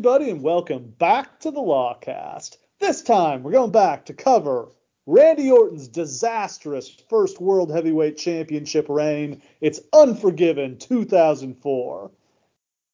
Everybody, and welcome back to the Lawcast. This time, we're going back to cover Randy Orton's disastrous first World Heavyweight Championship reign. It's Unforgiven 2004.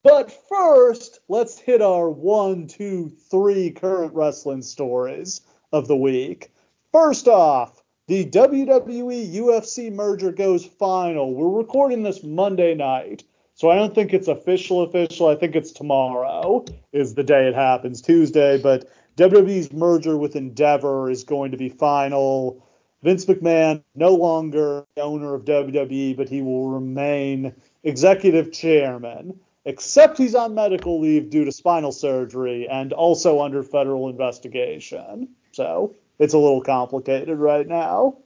But first, let's hit our one, two, three current wrestling stories of the week. First off, the WWE UFC merger goes final. We're recording this Monday night. So I don't think it's official official. I think it's tomorrow is the day it happens, Tuesday, but WWE's merger with Endeavor is going to be final. Vince McMahon no longer owner of WWE, but he will remain executive chairman, except he's on medical leave due to spinal surgery and also under federal investigation. So it's a little complicated right now.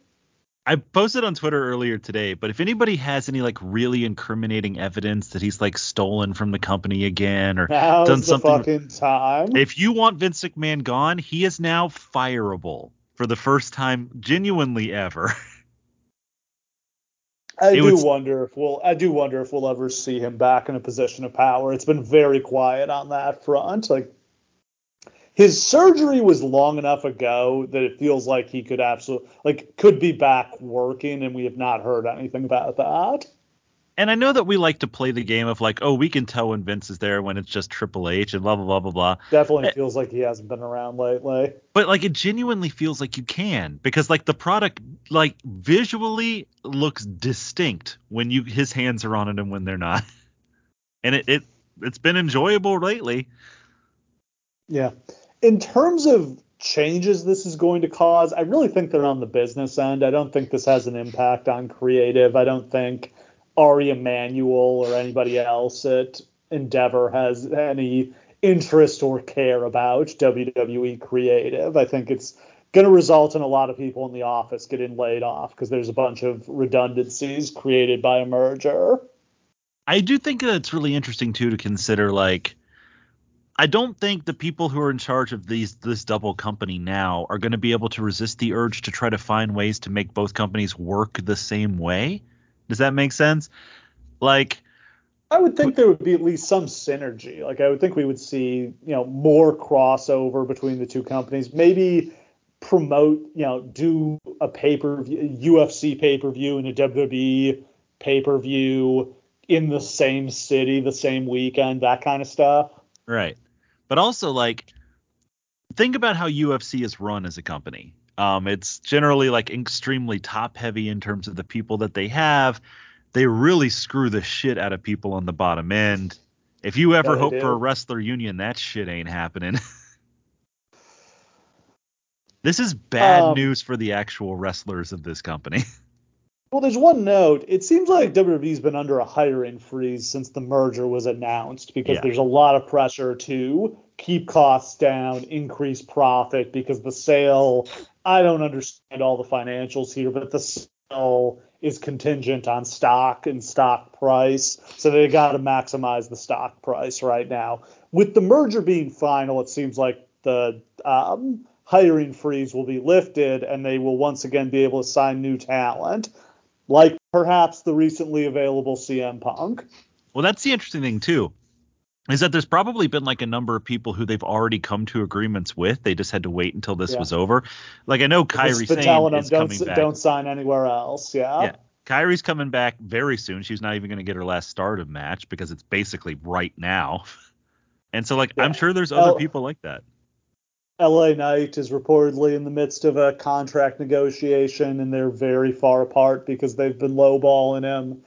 I posted on Twitter earlier today, but if anybody has any like really incriminating evidence that he's like stolen from the company again or Now's done something, fucking time. if you want Vince McMahon gone, he is now fireable for the first time genuinely ever. I It do wonder if we'll I do wonder if we'll ever see him back in a position of power. It's been very quiet on that front. Like his surgery was long enough ago that it feels like he could absolutely like could be back working and we have not heard anything about that. and I know that we like to play the game of like, oh, we can tell when Vince is there when it's just Triple H and blah blah blah blah blah. Definitely feels like he hasn't been around lately. But like it genuinely feels like you can because like the product like visually looks distinct when you his hands are on it and when they're not. And it, it it's been enjoyable lately. Yeah. In terms of changes this is going to cause, I really think they're on the business end. I don't think this has an impact on creative. I don't think Ari Emanuel or anybody else at Endeavor has any interest or care about WWE creative. I think it's going to result in a lot of people in the office getting laid off because there's a bunch of redundancies created by a merger. I do think that it's really interesting too to consider like I don't think the people who are in charge of these this double company now are going to be able to resist the urge to try to find ways to make both companies work the same way. Does that make sense? Like I would think there would be at least some synergy. Like I would think we would see, you know, more crossover between the two companies. Maybe promote, you know, do a pay-per-view UFC pay-per-view and a WWE pay-per-view in the same city, the same weekend, that kind of stuff. Right. But also like think about how UFC is run as a company. Um it's generally like extremely top heavy in terms of the people that they have. They really screw the shit out of people on the bottom end. If you ever Yeah, hope do. for a wrestler union, that shit ain't happening. this is bad Um, news for the actual wrestlers of this company. Well, there's one note. It seems like WWE's been under a hiring freeze since the merger was announced because Yeah. there's a lot of pressure to keep costs down, increase profit because the sale, I don't understand all the financials here, but the sale is contingent on stock and stock price. So they got to maximize the stock price right now. With the merger being final, it seems like the um, hiring freeze will be lifted and they will once again be able to sign new talent like perhaps the recently available CM Punk. Well, that's the interesting thing too. Is that there's probably been like a number of people who they've already come to agreements with. They just had to wait until this Yeah. was over. Like I know Kairi Just been telling Sane them is don't coming back. don't sign anywhere else. Yeah. Yeah. Kairi's coming back very soon. She's not even going to get her last stardom match because it's basically right now. And so, like, Yeah. I'm sure there's other Oh. people like that. LA Knight is reportedly in the midst of a contract negotiation, and they're very far apart because they've been lowballing him.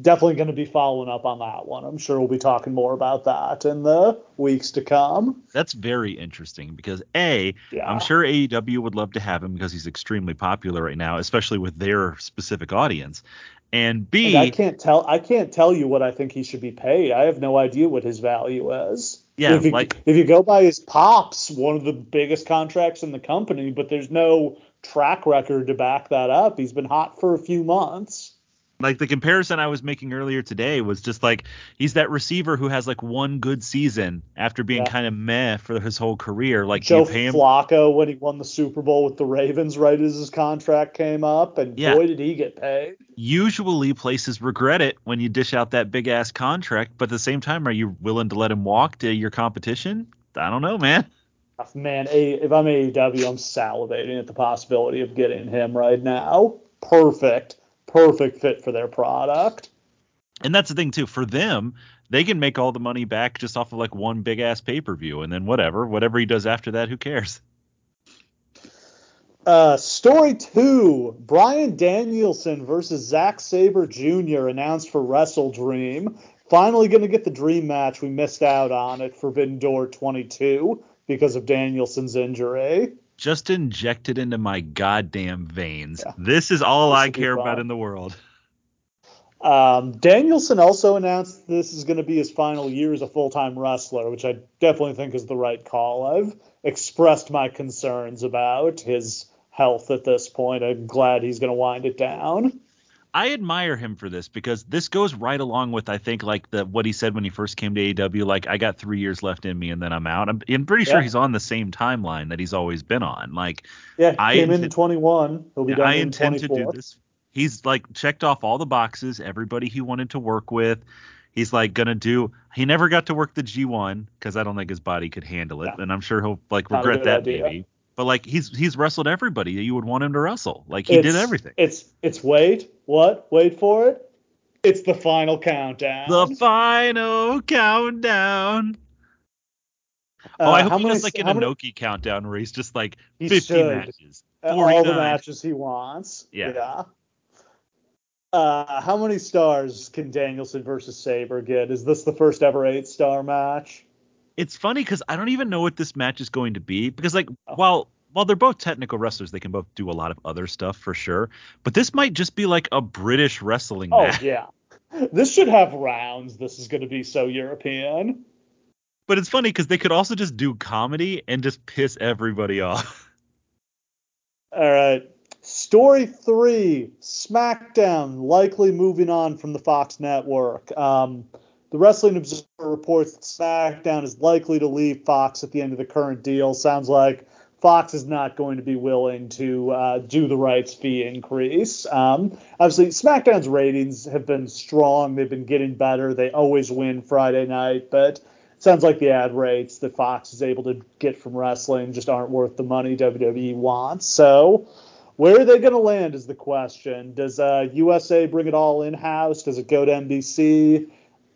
Definitely going to be following up on that one. I'm sure we'll be talking more about that in the weeks to come. That's very interesting because A, Yeah. am sure AEW would love to have him because he's extremely popular right now, especially with their specific audience. And B, And I can't tell. I can't tell you what I think he should be paid. I have no idea what his value is. Yeah, if you, like- if you go by his pops, one of the biggest contracts in the company, but there's no track record to back that up. He's been hot for a few months. Like the comparison I was making earlier today was just like he's that receiver who has like one good season after being Yeah. kind of meh for his whole career. Like Joe him Flacco when he won the Super Bowl with the Ravens right as his contract came up, and Yeah. boy did he get paid. usually places regret it when you dish out that big ass contract, but at the same time, are you willing to let him walk to your competition? I don't know, man. Man, if I'm AEW, I'm salivating at the possibility of getting him right now. Perfect, perfect fit for their product. And that's the thing too. For them, they can make all the money back just off of like one big ass pay per view, and then whatever, whatever he does after that, who cares? Uh, story two: Bryan Danielson versus Zack Sabre Jr. announced for WrestleDream. Finally, going to get the dream match. We missed out on it Forbidden Door 22 because of Danielson's injury. Just injected into my goddamn veins. Yeah. This is all This I care about in the world. Um, Danielson also announced this is going to be his final year as a full-time wrestler, which I definitely think is the right call. I've expressed my concerns about his health at this point. I'm glad he's going to wind it down. I admire him for this because this goes right along with I think like the what he said when he first came to AEW. Like I got three years left in me and then I'm out. I'm, I'm pretty sure Yeah. he's on the same timeline that he's always been on. Like Yeah, I came in intend- 21. He'll be done I in intend to do this. He's like checked off all the boxes. Everybody he wanted to work with. He's like gonna do. He never got to work the G1 because I don't think his body could handle it, No. and I'm sure he'll like Not regret that idea. maybe. But like he's he's wrestled everybody that you would want him to wrestle. Like he did everything. It's it's wait what wait for it. It's the final countdown. The final countdown. Uh, oh, I hope he many, does like an how many- countdown where he's just like He 50 should. matches. uh, all the matches he wants. Yeah. Yeah. Uh, how many stars can Danielson versus Sabre get? Is this the first ever eight star match? It's funny because I don't even know what this match is going to be because like while while they're both technical wrestlers, they can both do a lot of other stuff for sure. But this might just be like a British wrestling Oh match. yeah. This should have rounds. This is going to be so European. But it's funny because they could also just do comedy and just piss everybody off. All right. Story three SmackDown likely moving on from the Fox network. Um, the Wrestling Observer reports that SmackDown is likely to leave Fox at the end of the current deal. Sounds like Fox is not going to be willing to uh, do the rights fee increase. Um, obviously, SmackDown's ratings have been strong. They've been getting better. They always win Friday night, but it sounds like the ad rates that Fox is able to get from wrestling just aren't worth the money WWE wants. So, where are they going to land is the question. Does uh, USA bring it all in house? Does it go to NBC?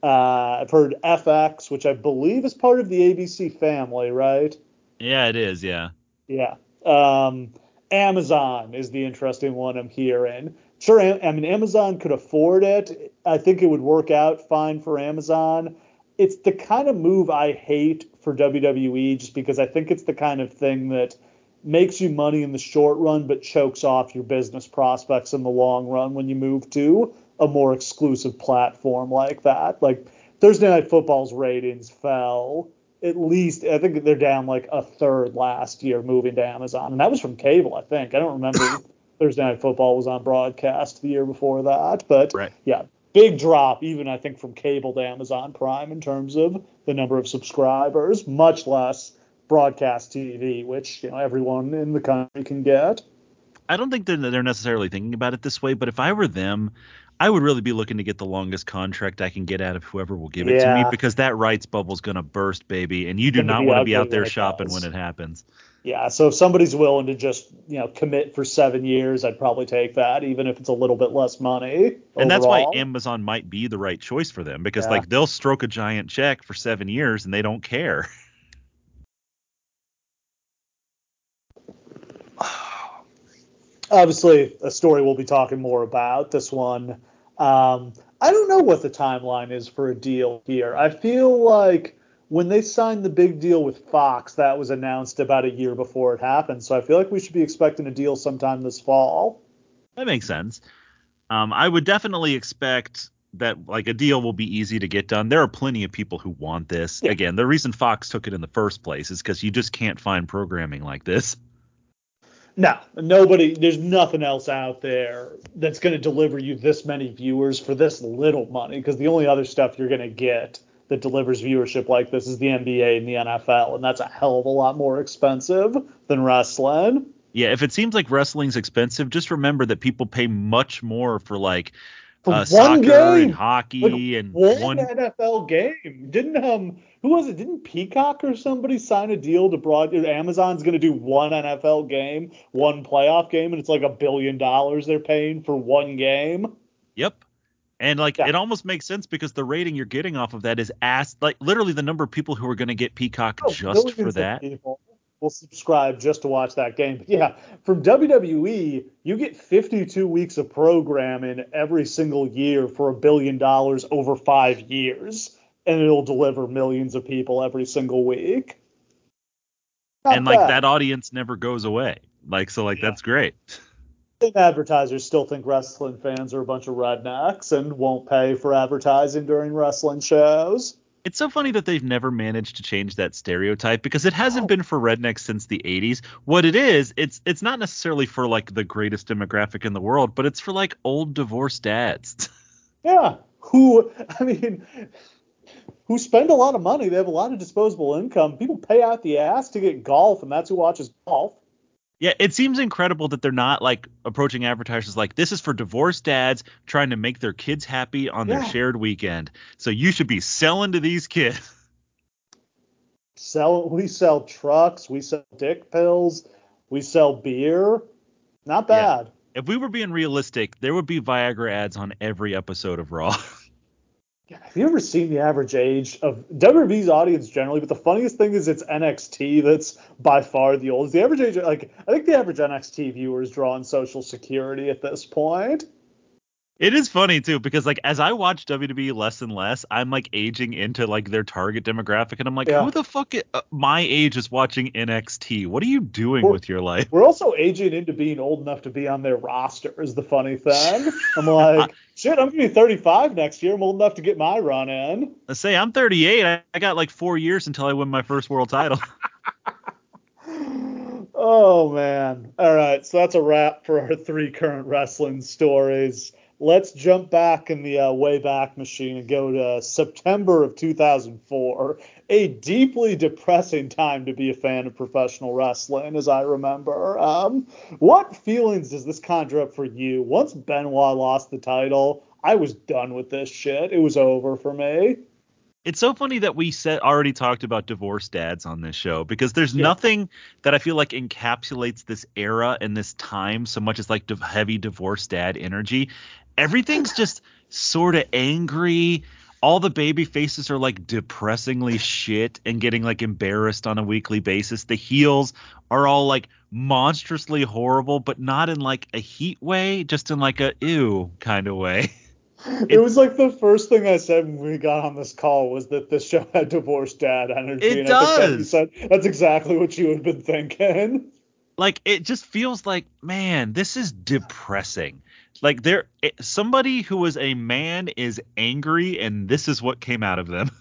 Uh, I've heard FX, which I believe is part of the ABC family, right? yeah, it is. Yeah. Yeah. Um, Amazon is the interesting one I'm hearing. Sure, I mean Amazon could afford it. I think it would work out fine for Amazon. It's the kind of move I hate for WWE just because I think it's the kind of thing that makes you money in the short run but chokes off your business prospects in the long run when you move to a more exclusive platform like that. Like Thursday Night Football's ratings fell at least I think they're down like a third last year moving to Amazon, and that was from cable. I think I don't remember Thursday Night Football was on broadcast the year before that, but Right. yeah, big drop even I think from cable to Amazon Prime in terms of the number of subscribers, much less broadcast TV, which you know everyone in the country can get. I don't think that they're necessarily thinking about it this way, but if I were them, I would really be looking to get the longest contract I can get out of whoever will give it to me because that rights bubble's gonna burst, baby, and you do not want to be out there when shopping when it happens. Yeah, so if somebody's willing to just you know commit for seven years, I'd probably take that, even if it's a little bit less money. And that's why. Amazon might be the right choice for them because Yeah. like they'll stroke a giant check for seven years and they don't care. obviously a story we'll be talking more about. This one, um, I don't know what the timeline is for a deal here. I feel like when they signed the big deal with Fox, that was announced about a year before it happened. So I feel like we should be expecting a deal sometime this fall. That makes sense. Um, I would definitely expect that like a deal will be easy to get done. There are plenty of people who want this. Yeah. Again, the reason Fox took it in the first place is because you just can't find programming like this. No, nobody. There's nothing else out there that's going to deliver you this many viewers for this little money. Because the only other stuff you're going to get that delivers viewership like this is the NBA and the NFL, and that's a hell of a lot more expensive than wrestling. Yeah, if it seems like wrestling's expensive, just remember that people pay much more for like For uh, one game, and hockey like and one, one. NFL game. Didn't um who was it? Didn't Peacock or somebody sign a deal to broad? Amazon's going to do one NFL game, one playoff game, and it's like a billion dollars they're paying for one game. Yep. And like Yeah. it almost makes sense because the rating you're getting off of that is ass like literally the number of people who are going to get Peacock Oh, just for that. People will subscribe just to watch that game. But yeah, from WWE, you get 52 weeks of programming every single year for a billion dollars over five years, and it'll deliver millions of people every single week. Not And like that audience never goes away. Like so like Yeah. that's great. advertisers still think wrestling fans are a bunch of rednecks and won't pay for advertising during wrestling shows. It's so funny that they've never managed to change that stereotype because it hasn't No. been for rednecks since the 80s. What it is, it's it's not necessarily for like the greatest demographic in the world, but it's for like old divorced dads. Yeah. Who, I mean, who spend a lot of money. They have a lot of disposable income. People pay out the ass to get golf, and that's who watches golf. Yeah, it seems incredible that they're not like approaching advertisers like this is for divorced dads trying to make their kids happy on their shared weekend. So you should be selling to these kids. Sell, we sell trucks, we sell dick pills, we sell beer. Not Yeah. bad. If we were being realistic, there would be Viagra ads on every episode of Raw. Have you ever seen the average age of WWE's audience generally? But the funniest thing is it's NXT that's by far the oldest. The average age, like I think the average NXT viewer is drawing Social Security at this point. It is funny too because like as I watch WWE less and less, I'm like aging into like their target demographic, and I'm like, Yeah. who the fuck i- uh, my age is watching NXT? What are you doing We're- with your life? We're also aging into being old enough to be on their roster. Is the funny thing. I'm like, shit, I'm gonna be 35 next year. I'm old enough to get my run in. Let's say I'm 38. I, I got like four years until I win my first world title. Oh man. All right, so that's a wrap for our three current wrestling stories. Let's jump back in the uh, way back machine and go to September of 2004, a deeply depressing time to be a fan of professional wrestling, as I remember. Um, what feelings does this conjure up for you? Once Benoit lost the title, I was done with this shit. It was over for me. it's so funny that we said already talked about divorced dads on this show because there's Yeah. nothing that I feel like encapsulates this era and this time so much as like heavy divorced dad energy. Everything's just sort of angry. All the baby faces are like depressingly shit and getting like embarrassed on a weekly basis. The heels are all like monstrously horrible, but not in like a heat way, just in like a ew kind of way. It was like the first thing I said when we got on this call was that this show had divorced dad energy. It and that does. said that's exactly what you had been thinking. like it just feels like man this is depressing like there eh, somebody who was a man is angry and this is what came out of them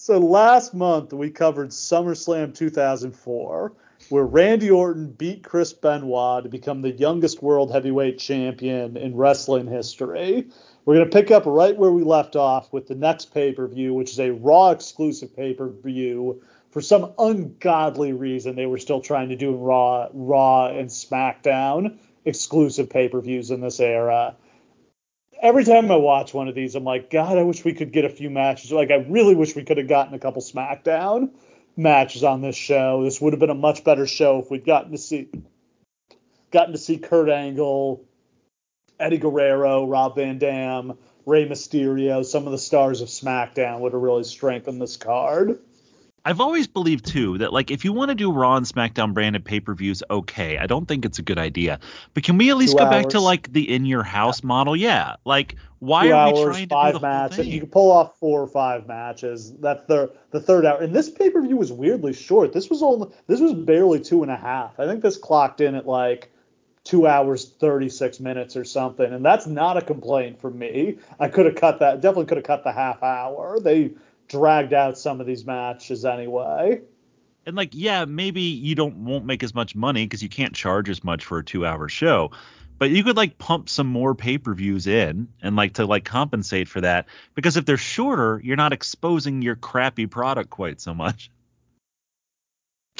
So last month we covered SummerSlam 2004, where Randy Orton beat Chris Benoit to become the youngest world heavyweight champion in wrestling history. We're going to pick up right where we left off with the next pay per view, which is a Raw exclusive pay per view. For some ungodly reason, they were still trying to do Raw, Raw and SmackDown exclusive pay per views in this era every time I watch one of these, I'm like, God, I wish we could get a few matches. Like, I really wish we could have gotten a couple SmackDown matches on this show. This would have been a much better show if we'd gotten to see gotten to see Kurt Angle, Eddie Guerrero, Rob Van Dam, Rey Mysterio. Some of the stars of SmackDown would have really strengthened this card. I've always believed too that like if you want to do raw and smackdown branded pay-per-views okay i don't think it's a good idea but can we at least Two go back to like the in your house model yeah like why Two are we trying to five do the matches. You can pull off four or five matches. That's the the third hour. And this pay per view was weirdly short. This was only this was barely two and a half. I think this clocked in at like two hours thirty six minutes or something. And that's not a complaint from me. I could have cut that. Definitely could have cut the half hour. They dragged out some of these matches anyway. And like, yeah, maybe you don't won't make as much money because you can't charge as much for a two hour show. But you could like pump some more pay-per-views in and like to like compensate for that. Because if they're shorter, you're not exposing your crappy product quite so much.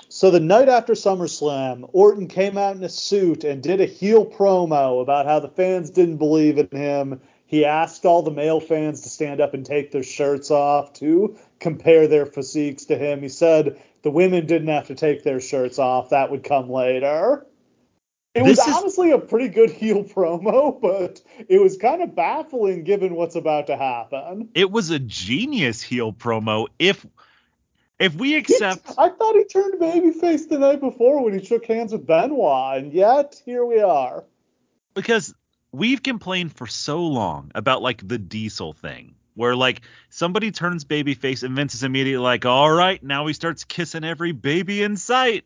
So the night after SummerSlam, Orton came out in a suit and did a heel promo about how the fans didn't believe in him. He asked all the male fans to stand up and take their shirts off to compare their physiques to him. He said the women didn't have to take their shirts off. That would come later. It was is, honestly a pretty good heel promo, but it was kind of baffling given what's about to happen. It was a genius heel promo. If if we accept, I thought he turned babyface the night before when he shook hands with Benoit, and yet here we are. Because we've complained for so long about like the Diesel thing, where like somebody turns babyface and Vince is immediately like, all right, now he starts kissing every baby in sight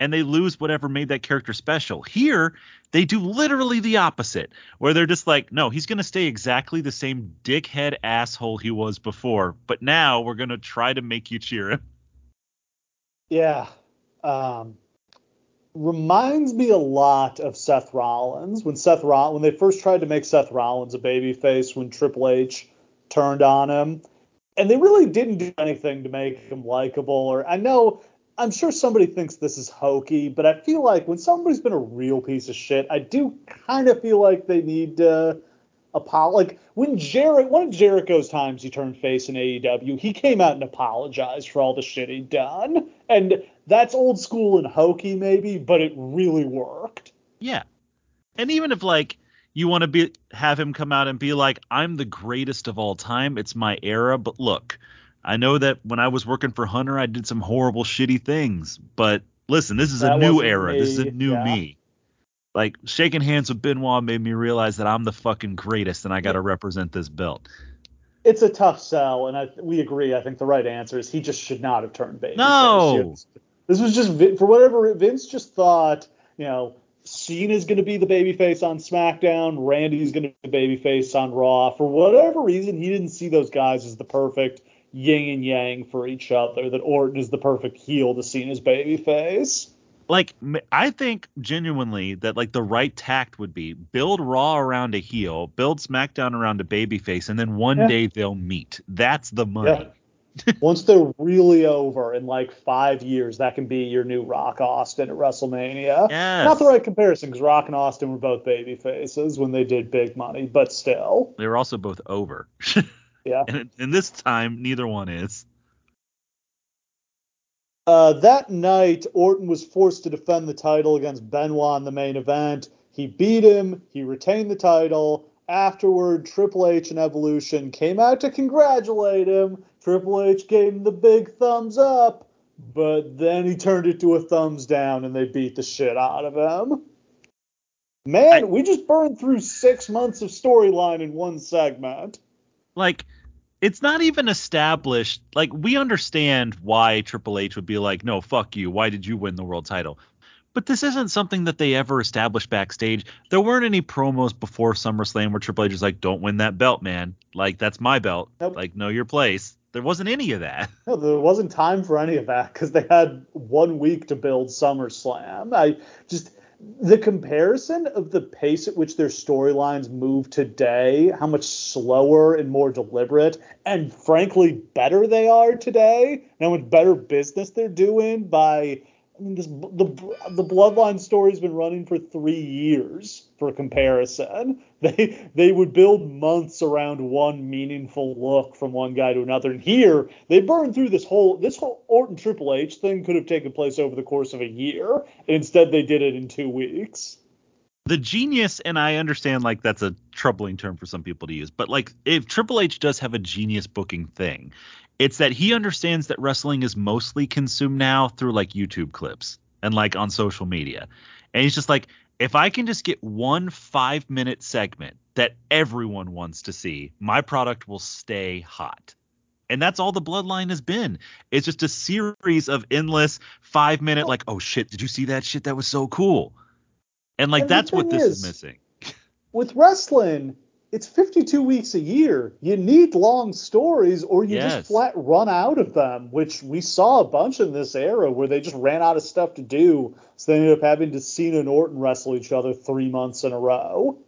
and they lose whatever made that character special. Here, they do literally the opposite, where they're just like, no, he's going to stay exactly the same dickhead asshole he was before, but now we're going to try to make you cheer him. Yeah. Um, reminds me a lot of Seth Rollins when Seth Roll- when they first tried to make Seth Rollins a babyface when Triple H turned on him. And they really didn't do anything to make him likable. Or I know I'm sure somebody thinks this is hokey, but I feel like when somebody's been a real piece of shit, I do kind of feel like they need to apologize. Like when Jericho, one of Jericho's times he turned face in AEW, he came out and apologized for all the shit he'd done, and that's old school and hokey maybe, but it really worked. Yeah, and even if like you want to be have him come out and be like, I'm the greatest of all time, it's my era, but look I know that when I was working for Hunter, I did some horrible, shitty things. But listen, this is that a new era. Me. This is a new yeah. me. Like shaking hands with Benoit made me realize that I'm the fucking greatest, and I got to represent this belt. It's a tough sell, and I, we agree. I think the right answer is he just should not have turned baby. No, this was just for whatever Vince just thought. You know, Cena's going to be the babyface on SmackDown. Randy's going to be the babyface on Raw. For whatever reason, he didn't see those guys as the perfect yin and yang for each other. That Orton is the perfect heel to Cena's babyface. Like I think genuinely that like the right tact would be build Raw around a heel, build SmackDown around a babyface, and then one yeah. day they'll meet. That's the money. Yeah. Once they're really over in like five years, that can be your new Rock Austin at WrestleMania. Yes. Not the right comparison because Rock and Austin were both baby faces when they did big money, but still. They were also both over. Yeah. And, and this time, neither one is. Uh, that night, Orton was forced to defend the title against Benoit in the main event. He beat him. He retained the title. Afterward, Triple H and Evolution came out to congratulate him. Triple H gave him the big thumbs up, but then he turned it to a thumbs down and they beat the shit out of him. Man, I, we just burned through six months of storyline in one segment. Like, it's not even established. Like we understand why Triple H would be like, no, fuck you. Why did you win the world title? But this isn't something that they ever established backstage. There weren't any promos before SummerSlam where Triple H was like, don't win that belt, man. Like that's my belt. Nope. Like know your place. There wasn't any of that. No, there wasn't time for any of that because they had one week to build SummerSlam. I just the comparison of the pace at which their storylines move today, how much slower and more deliberate, and frankly better they are today, and how much better business they're doing by I mean, this, the the Bloodline story's been running for three years. For comparison, they they would build months around one meaningful look from one guy to another. And here, they burned through this whole this whole Orton Triple H thing could have taken place over the course of a year. And instead, they did it in two weeks. The genius, and I understand like that's a troubling term for some people to use, but like if Triple H does have a genius booking thing, it's that he understands that wrestling is mostly consumed now through like YouTube clips and like on social media. And he's just like, if I can just get one five minute segment that everyone wants to see, my product will stay hot. And that's all the bloodline has been. It's just a series of endless five minute, like, oh shit, did you see that shit? That was so cool. And like and that's what this is, is missing. With wrestling, it's 52 weeks a year. You need long stories or you Yes. just flat run out of them, which we saw a bunch in this era where they just ran out of stuff to do. So they ended up having to Cena and Orton wrestle each other three months in a row.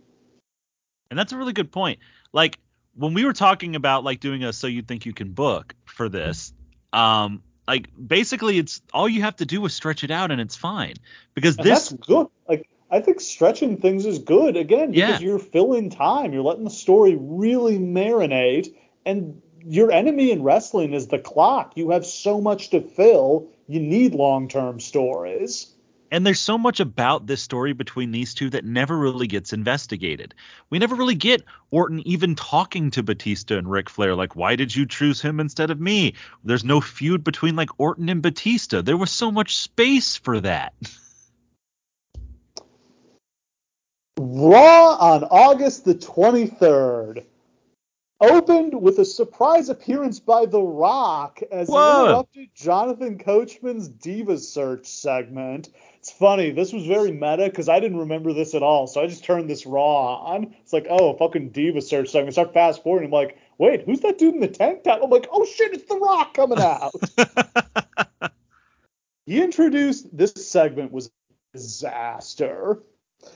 And that's a really good point. Like when we were talking about like doing a so you think you can book for this, um, like basically it's all you have to do is stretch it out and it's fine. Because And this that's good. Like I think stretching things is good again because Yeah. you're filling time. You're letting the story really marinate. And your enemy in wrestling is the clock. You have so much to fill. You need long term stories. and there's so much about this story between these two that never really gets investigated. We never really get Orton even talking to Batista and Ric Flair like why did you choose him instead of me? There's no feud between like Orton and Batista. There was so much space for that. Raw on August the 23rd opened with a surprise appearance by The Rock as he interrupted Jonathan Coachman's Diva Search segment. It's funny, this was very meta because I didn't remember this at all, so I just turned this Raw on. It's like, oh, fucking Diva Search segment. Start fast forwarding. I'm like, wait, who's that dude in the tank top? I'm like, oh shit, it's The Rock coming out. he introduced this segment was a disaster.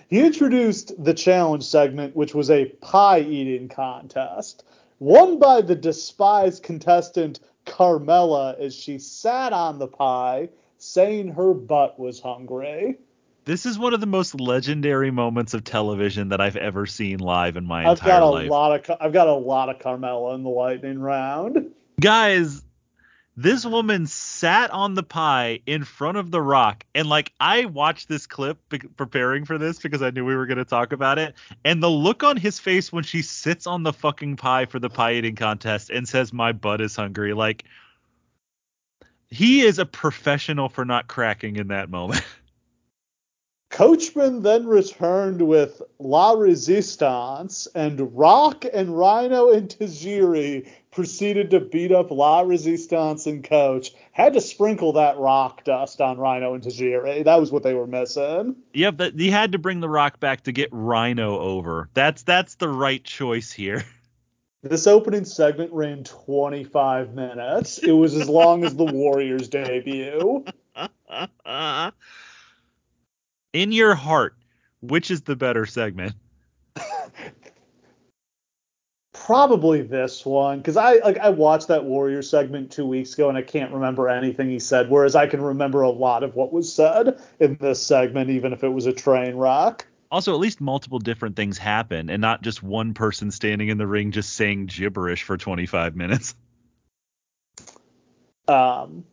He introduced the challenge segment, which was a pie eating contest, won by the despised contestant Carmella as she sat on the pie, saying her butt was hungry. This is one of the most legendary moments of television that I've ever seen live in my I've entire got a life. lot of I've got a lot of Carmella in the lightning round. Guys, this woman sat on the pie in front of the rock and like I watched this clip be- preparing for this because I knew we were going to talk about it and the look on his face when she sits on the fucking pie for the pie eating contest and says my butt is hungry like he is a professional for not cracking in that moment. Coachman then returned with La Resistance, and Rock and Rhino and Tajiri proceeded to beat up La Resistance and Coach. Had to sprinkle that rock dust on Rhino and Tajiri. Eh, that was what they were missing. yep, that he had to bring the rock back to get Rhino over. That's that's the right choice here. This opening segment ran 25 minutes. It was as long as the Warriors debut. In your heart, which is the better segment? Probably this one because I like I watched that Warrior segment two weeks ago and I can't remember anything he said, whereas I can remember a lot of what was said in this segment, even if it was a train wreck. Also, at least multiple different things happen and not just one person standing in the ring just saying gibberish for 25 minutes. Um,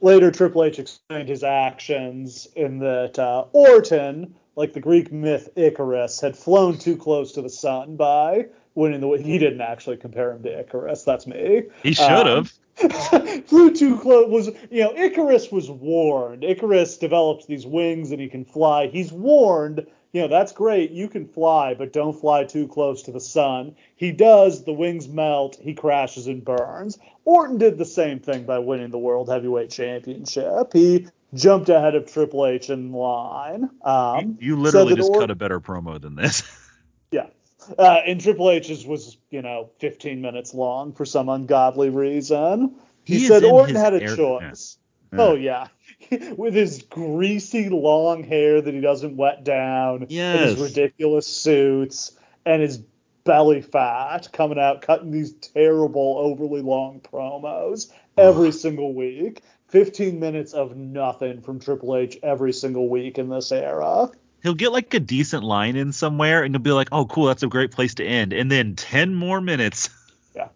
later, Triple H explained his actions in that uh, Orton, like the Greek myth Icarus, had flown too close to the sun by winning the. way He didn't actually compare him to Icarus. That's me. He should Um, have. flew too close was you know Icarus was warned. Icarus develops these wings and he can fly. He's warned, you know, that's great. You can fly, but don't fly too close to the sun. He does, the wings melt, he crashes and burns. Orton did the same thing by winning the World Heavyweight Championship. He jumped ahead of Triple H in line. Um, you said literally just Orton- cut a better promo than this. yeah. Uh, and Triple H's was, you know, 15 minutes long for some ungodly reason. He, He said Orton had a choice. Yeah. Oh yeah, with his greasy long hair that he doesn't wet down, and Yes. his ridiculous suits, and his belly fat coming out, cutting these terrible, overly long promos every single week. 15 minutes of nothing from Triple H every single week in this era. He'll get like a decent line in somewhere and he'll be like, oh, cool, that's a great place to end. And then 10 more minutes. Yeah.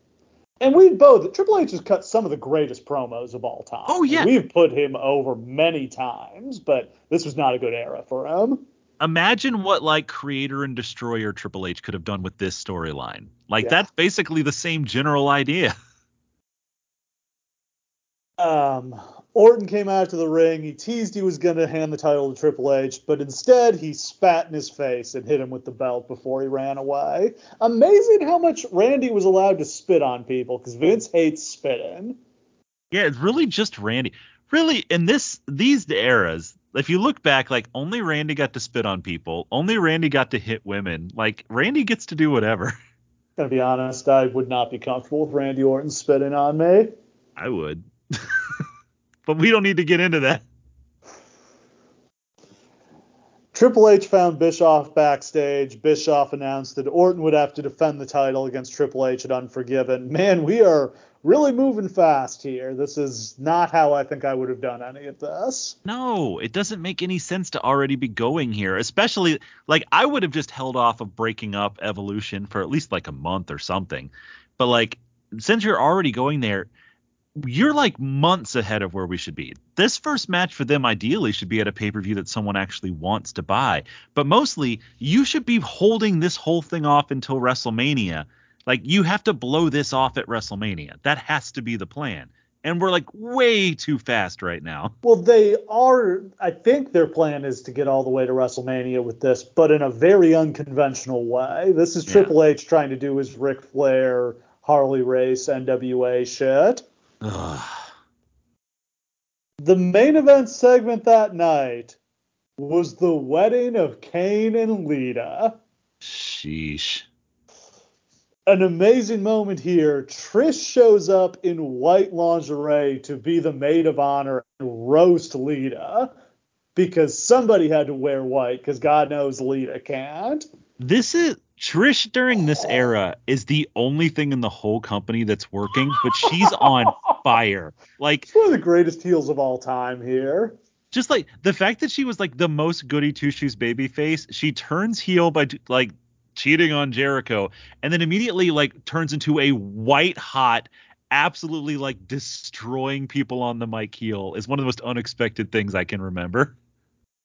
And we've both Triple H has cut some of the greatest promos of all time. Oh, yeah. we've put him over many times, but this was not a good era for him. Imagine what like creator and destroyer Triple H could have done with this storyline. Like Yeah. that's basically the same general idea. Um, Orton came out to the ring. He teased he was going to hand the title to Triple H, but instead he spat in his face and hit him with the belt before he ran away. Amazing how much Randy was allowed to spit on people because Vince hates spitting. Yeah, it's really just Randy. really in this these eras, if you look back, like only Randy got to spit on people, only Randy got to hit women. Like Randy gets to do whatever. Gonna be honest, I would not be comfortable with Randy Orton spitting on me. I would. but we don't need to get into that. Triple H found Bischoff backstage. Bischoff announced that Orton would have to defend the title against Triple H at Unforgiven. Man, we are really moving fast here. This is not how I think I would have done any of this. No, it doesn't make any sense to already be going here, especially like I would have just held off of breaking up Evolution for at least like a month or something. But like since you're already going there, you're like months ahead of where we should be. This first match for them ideally should be at a pay per view that someone actually wants to buy. But mostly, you should be holding this whole thing off until WrestleMania. Like, you have to blow this off at WrestleMania. That has to be the plan. And we're like way too fast right now. Well, they are. I think their plan is to get all the way to WrestleMania with this, but in a very unconventional way. This is Yeah. Triple H trying to do his Ric Flair, Harley Race, NWA shit. The main event segment that night was the wedding of Kane and Lita. Sheesh. An amazing moment here. Trish shows up in white lingerie to be the maid of honor and roast Lita because somebody had to wear white because God knows Lita can't. This is Trish during this era is the only thing in the whole company that's working, but she's on fire. Like It's one of the greatest heels of all time here. just like the fact that she was like the most goody two shoes baby face, she turns heel by like cheating on Jericho, and then immediately like turns into a white hot, absolutely like destroying people on the mic heel is one of the most unexpected things I can remember.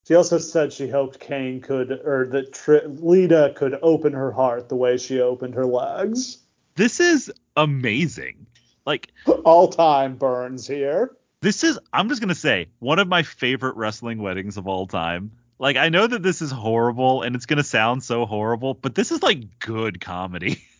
She also said she hoped Kane could, or that Tri- Lita could open her heart the way she opened her legs. This is amazing. Like All time burns here. this is I'm just gonna say one of my favorite wrestling weddings of all time. Like I know that this is horrible and it's gonna sound so horrible, but this is like good comedy.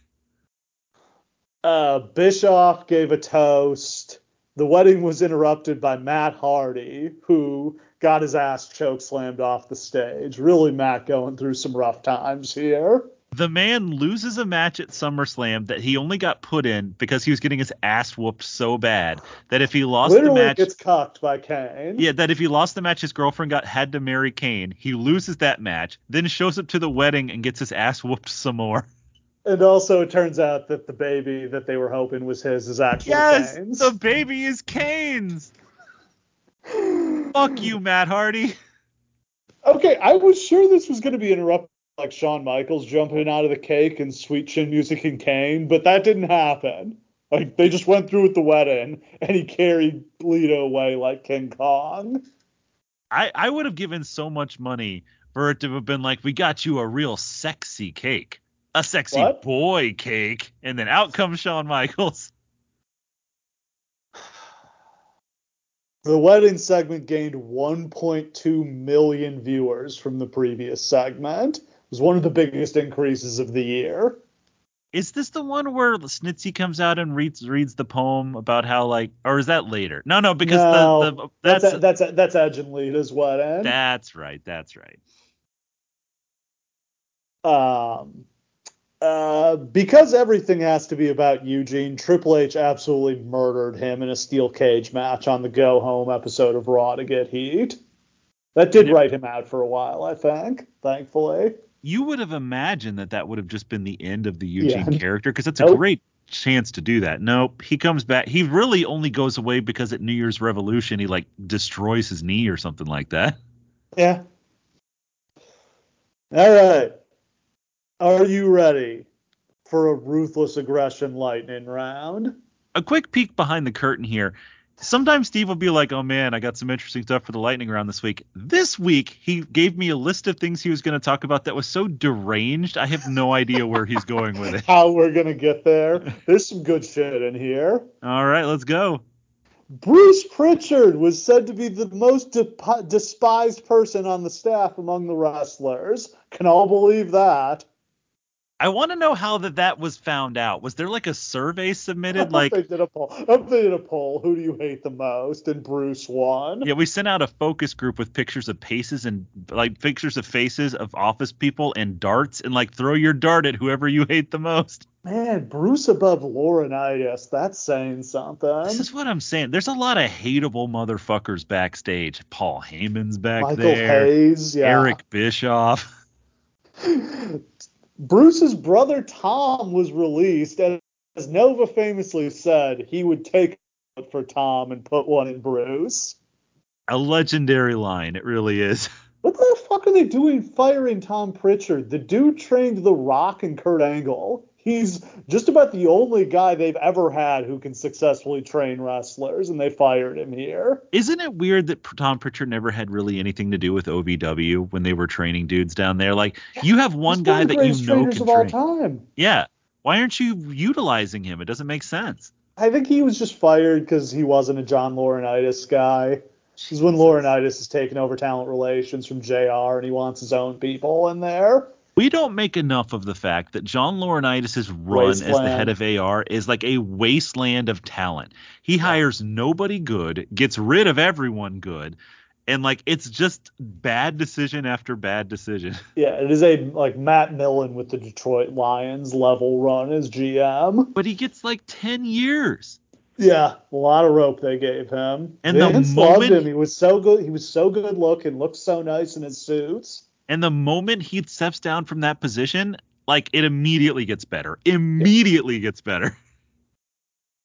Uh, Bischoff gave a toast. The wedding was interrupted by Matt Hardy, who got his ass choke slammed off the stage. Really, Matt going through some rough times here. The man loses a match at SummerSlam that he only got put in because he was getting his ass whooped so bad that if he lost Literally the match gets cucked by Kane. Yeah, that if he lost the match, his girlfriend got had to marry Kane. He loses that match, then shows up to the wedding and gets his ass whooped some more. And also, it turns out that the baby that they were hoping was his is actually Yes, Kane's. the baby is Kane's. Fuck you, Matt Hardy. Okay, I was sure this was going to be interrupted like Shawn Michaels jumping out of the cake and Sweet Chin Music and Kane, but that didn't happen. Like they just went through with the wedding, and he carried Lita away like King Kong. I, I would have given so much money for it to have been like, we got you a real sexy cake, a sexy What? boy cake, and then out comes Shawn Michaels. The wedding segment gained 1.2 million viewers from the previous segment. It was one of the biggest increases of the year. Is this the one where Snitsky comes out and reads reads the poem about how like, or is that later? No, no, because No, the, the That's that's that's that's Edge and Lita's wedding. that's right, that's right. Um, uh, because everything has to be about Eugene, Triple H absolutely murdered him in a steel cage match on the Go Home episode of Raw to get heat. That did write him out for a while, I think, thankfully. You would have imagined that that would have just been the end of the Eugene Yeah. character because that's a Nope. great chance to do that. Nope, he comes back. He really only goes away because at New Year's Revolution he like destroys his knee or something like that. Yeah. All right. Are you ready for a ruthless aggression lightning round? A quick peek behind the curtain here. Sometimes Steve will be like, "Oh man, I got some interesting stuff for the lightning round this week." This week he gave me a list of things he was going to talk about that was so deranged. I have no idea where he's going with it. How we're going to get there. There's some good shit in here. All right, let's go. Bruce Pritchard was said to be the most de- despised person on the staff among the wrestlers. Can all believe that. I want to know how that that was found out. Was there like a survey submitted? Like they did a poll. They did a poll. Who do you hate the most? And Bruce won. Yeah, we sent out a focus group with pictures of faces and like pictures of faces of office people and darts and like throw your dart at whoever you hate the most. Man, Bruce above Laurinaitis. That's saying something. This is what I'm saying. There's a lot of hateable motherfuckers backstage. Paul Heyman's back Michael there. Michael Hayes, yeah. Eric Bischoff. Bruce's brother Tom was released, and as Nova famously said, he would take it for Tom and put one in Bruce. A legendary line. It really is. What the fuck are they doing firing Tom Pritchard? The dude trained The Rock and Kurt Angle. He's just about the only guy they've ever had who can successfully train wrestlers, and they fired him here. Isn't it weird that Tom Pritchard never had really anything to do with OVW when they were training dudes down there? Like, you have one guy one of the that you know can of all train. time. Yeah. Why aren't you utilizing him? It doesn't make sense. I think he was just fired because he wasn't a John Laurinaitis guy. This is when Laurinaitis has taken over talent relations from JR and he wants his own people in there. We don't make enough of the fact that John Laurinaitis' run as the head of AR is like a wasteland of talent. He hires nobody good, gets rid of everyone good, and like it's just bad decision after bad decision. Yeah, it is a like Matt Millen with the Detroit Lions level run as GM. But he gets like 10 years. Yeah, a lot of rope they gave him. And the Vince loved moment- him. He was so good. He was so good looking. Looked so nice in his suits. And the moment he steps down from that position, like it immediately gets better. Immediately gets better.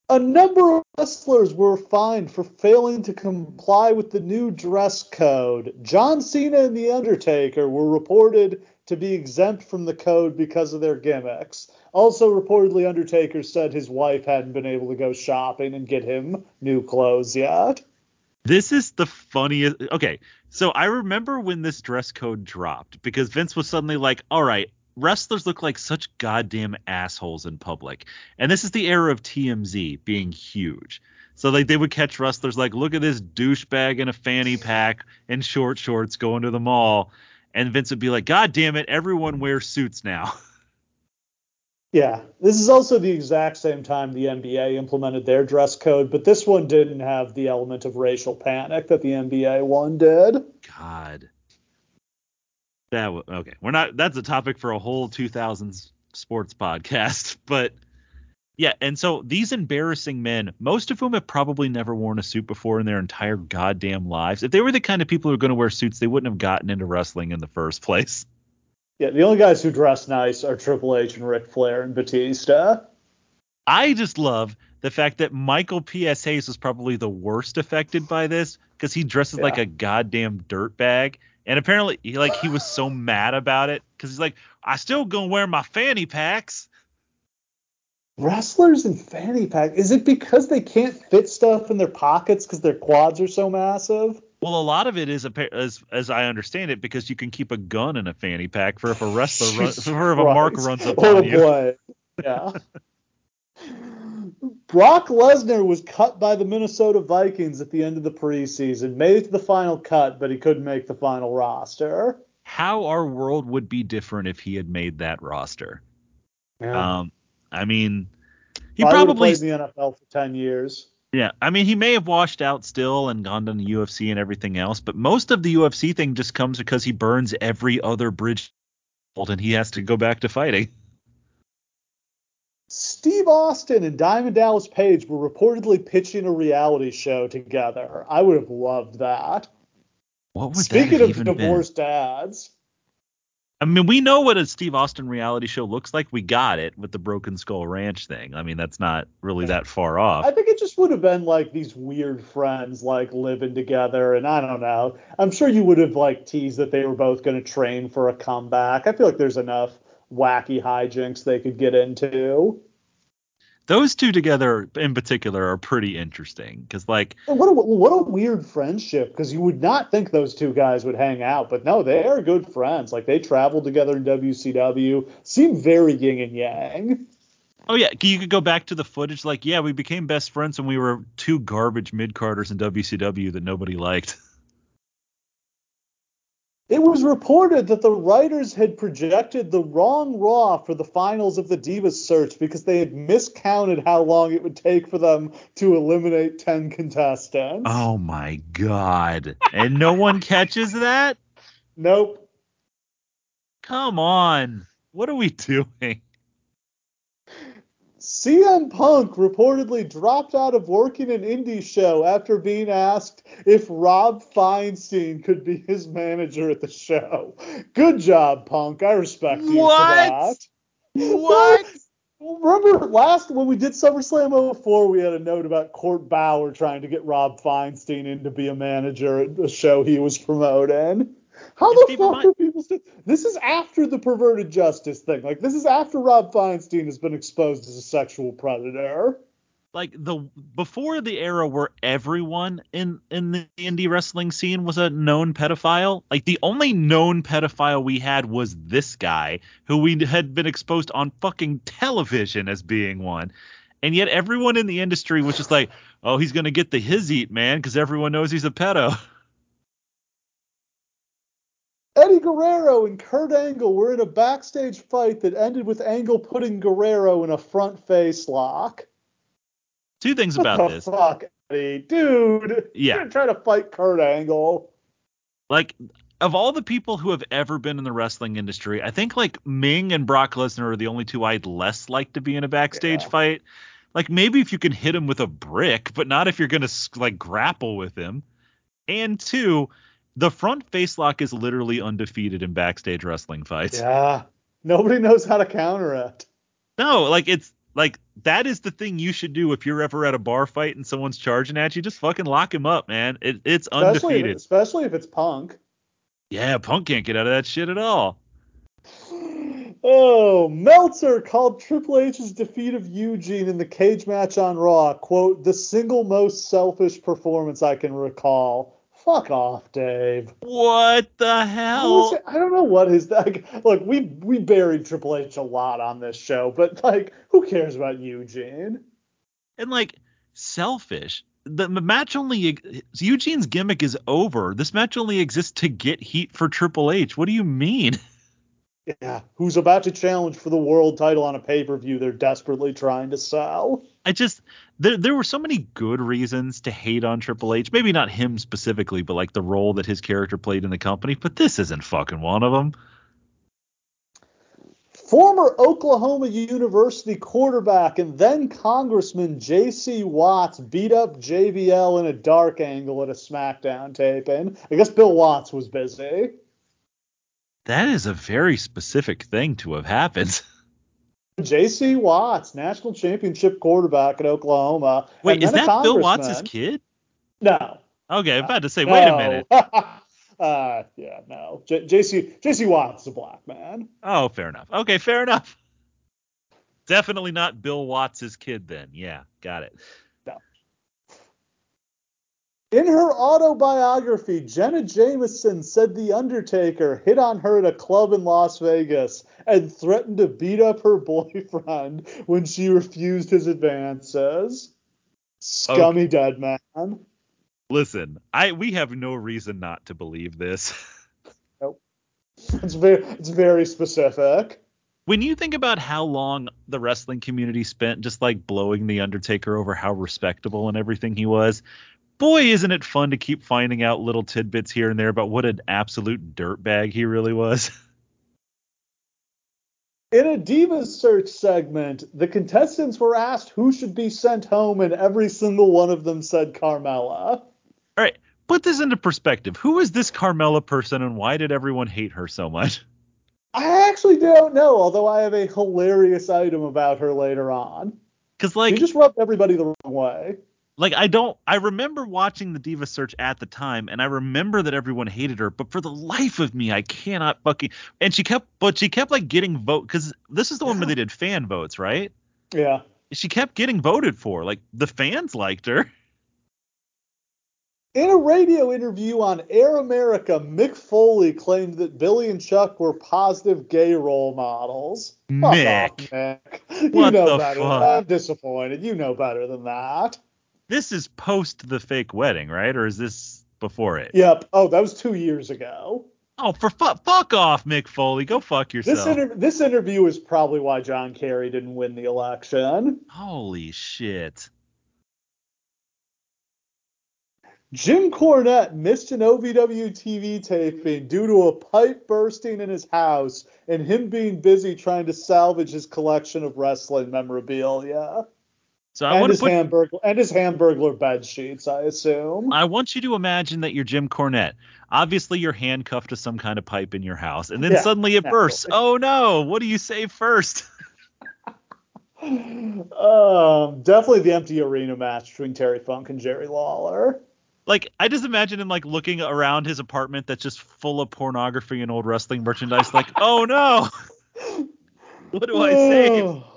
A number of wrestlers were fined for failing to comply with the new dress code. John Cena and The Undertaker were reported to be exempt from the code because of their gimmicks. Also, reportedly, Undertaker said his wife hadn't been able to go shopping and get him new clothes yet. This is the funniest. Okay, so I remember when this dress code dropped because Vince was suddenly like, all right, wrestlers look like such goddamn assholes in public. And this is the era of TMZ being huge. So like they would catch wrestlers like, look at this douchebag in a fanny pack and short shorts going to the mall. And Vince would be like, God damn it, everyone wears suits now. Yeah, this is also the exact same time the NBA implemented their dress code, but this one didn't have the element of racial panic that the NBA one did. God. That w- okay. We're not. That's a topic for a whole 2000s sports podcast. But yeah, and so these embarrassing men, most of whom have probably never worn a suit before in their entire goddamn lives. If they were the kind of people who are going to wear suits, they wouldn't have gotten into wrestling in the first place. Yeah, the only guys who dress nice are Triple H and Ric Flair and Batista. I just love the fact that Michael P.S. Hayes was probably the worst affected by this because he dresses like a goddamn dirtbag. And apparently, he, like he was so mad about it because he's like, I still gonna wear my fanny packs. Wrestlers in fanny pack. Is it because they can't fit stuff in their pockets because their quads are so massive? Well, a lot of it is, as as I understand it, because you can keep a gun in a fanny pack for if a wrestler run, for if a mark runs up Oh on you. boy. Yeah. Brock Lesnar was cut by the Minnesota Vikings at the end of the preseason. Made it to the final cut, but he couldn't make the final roster. How our world would be different if he had made that roster. Yeah. Um, I mean, he probably played in the NFL for ten years. Yeah, I mean, he may have washed out still and gone to the UFC and everything else, but most of the UFC thing just comes because he burns every other bridge and he has to go back to fighting. Steve Austin and Diamond Dallas Page were reportedly pitching a reality show together. I would have loved that. What would Speaking that of even been? divorced dads, I mean, we know what a Steve Austin reality show looks like. We got it with the Broken Skull Ranch thing. I mean, that's not really that far off. I think it just would have been like these weird friends like living together, and I don't know. I'm sure you would have like teased that they were both going to train for a comeback. I feel like there's enough wacky hijinks they could get into. Those two together in particular are pretty interesting because, like, what a what a weird friendship because you would not think those two guys would hang out, but no, they are good friends. Like they traveled together in WCW, seem very yin and yang. oh yeah, you could go back to the footage. Like, yeah, we became best friends when we were two garbage mid carders in WCW that nobody liked. It was reported that the writers had projected the wrong Raw for the finals of the Divas search because they had miscounted how long it would take for them to eliminate 10 contestants. Oh my god. And no one catches that? Nope. Come on. What are we doing? CM Punk reportedly dropped out of working an indie show after being asked if Rob Feinstein could be his manager at the show. Good job, Punk. I respect you What? for that. What? Remember last when we did SummerSlam 04, we had a note about Court Bauer trying to get Rob Feinstein in to be a manager at the show he was promoting. How And the fuck people still? This is after the perverted justice thing. Like this is after Rob Feinstein has been exposed as a sexual predator. Like the before the era where everyone in in the indie wrestling scene was a known pedophile. Like the only known pedophile we had was this guy who we had been exposed on fucking television as being one. And yet everyone in the industry was just like, "Oh, he's to get the his eat, man," because everyone knows he's a pedo. Eddie Guerrero and Kurt Angle were in a backstage fight that ended with Angle putting Guerrero in a front face lock. Two things What about the this. fuck, Eddie? Dude. Yeah. You're gonna fight Kurt Angle. like of all the people who have ever been in the wrestling industry, I think like Ming and Brock Lesnar are the only two I'd less like to be in a backstage Yeah. fight. Like maybe if you can hit him with a brick, but not if you're gonna like grapple with him. And two, the front face lock is literally undefeated in backstage wrestling fights. Yeah. Nobody knows how to counter it. No, like it's like that is the thing you should do if you're ever at a bar fight and someone's charging at you. Just fucking lock him up, man. It, it's Especially, undefeated. especially if it's Punk. Yeah, Punk can't get out of that shit at all. Oh, Meltzer called Triple H's defeat of Eugene in the cage match on Raw, quote, the single most selfish performance I can recall. Fuck off, Dave. What the hell? I don't know what is that. like. Look, we we buried Triple H a lot on this show, but like, who cares about Eugene? And like selfish. The match only Eugene's gimmick is over. This match only exists to get heat for Triple H. What do you mean? Yeah, who's about to challenge for the world title on a pay per view they're desperately trying to sell? I just there there were so many good reasons to hate on Triple H. Maybe not him specifically, but like the role that his character played in the company. But this isn't fucking one of them. Former Oklahoma University quarterback and then Congressman J.C. Watts beat up JBL in a dark angle at a SmackDown taping. I guess Bill Watts was busy. That is a very specific thing to have happened. J.C. Watts, national championship quarterback at Oklahoma. Wait, is that Bill Watts' kid? No. Okay, I'm about to say, wait a minute. uh, yeah, no. J- J.C. J.C. Watts is a black man. Oh, fair enough. Okay, fair enough. Definitely not Bill Watts' kid then. Yeah, got it. In her autobiography, Jenna Jameson said The Undertaker hit on her at a club in Las Vegas and threatened to beat up her boyfriend when she refused his advances. Scummy dead man. Listen, I we have no reason not to believe this. nope. It's very, it's very specific. when you think about how long the wrestling community spent just like blowing the Undertaker over how respectable and everything he was, boy, isn't it fun to keep finding out little tidbits here and there about what an absolute dirtbag he really was. In a Divas Search segment, the contestants were asked who should be sent home, and every single one of them said Carmella. All right, put this into perspective. Who is this Carmella person and why did everyone hate her so much? I actually don't know, although I have a hilarious item about her later on. Because She like just rubbed everybody the wrong way. Like I don't I remember watching the Diva search at the time and I remember that everyone hated her, but for the life of me I cannot fucking and she kept but she kept like getting vote because this is the one where they did fan votes, right? Yeah. She kept getting voted for. Like the fans liked her. In a radio interview on Air America, Mick Foley claimed that Billy and Chuck were positive gay role models. Mick. off, Mick. You What know the better. fuck? I'm disappointed. You know better than that. This is post the fake wedding, right? Or is this before it? Yep. Oh, that was two years ago. Oh, for fu- fuck off, Mick Foley. Go fuck yourself. This inter- this interview is probably why John Kerry didn't win the election. Holy shit. Jim Cornette missed an OVW TV taping due to a pipe bursting in his house and him being busy trying to salvage his collection of wrestling memorabilia. So I and want his to put hamburger and his hamburglar bed sheets, I assume. I want you to imagine that you're Jim Cornette. Obviously, you're handcuffed to some kind of pipe in your house, and then Yeah, suddenly it bursts. Oh no! What do you say first? um, definitely the empty arena match between Terry Funk and Jerry Lawler. like, I just imagine him like looking around his apartment that's just full of pornography and old wrestling merchandise. Like, oh no! what do I say?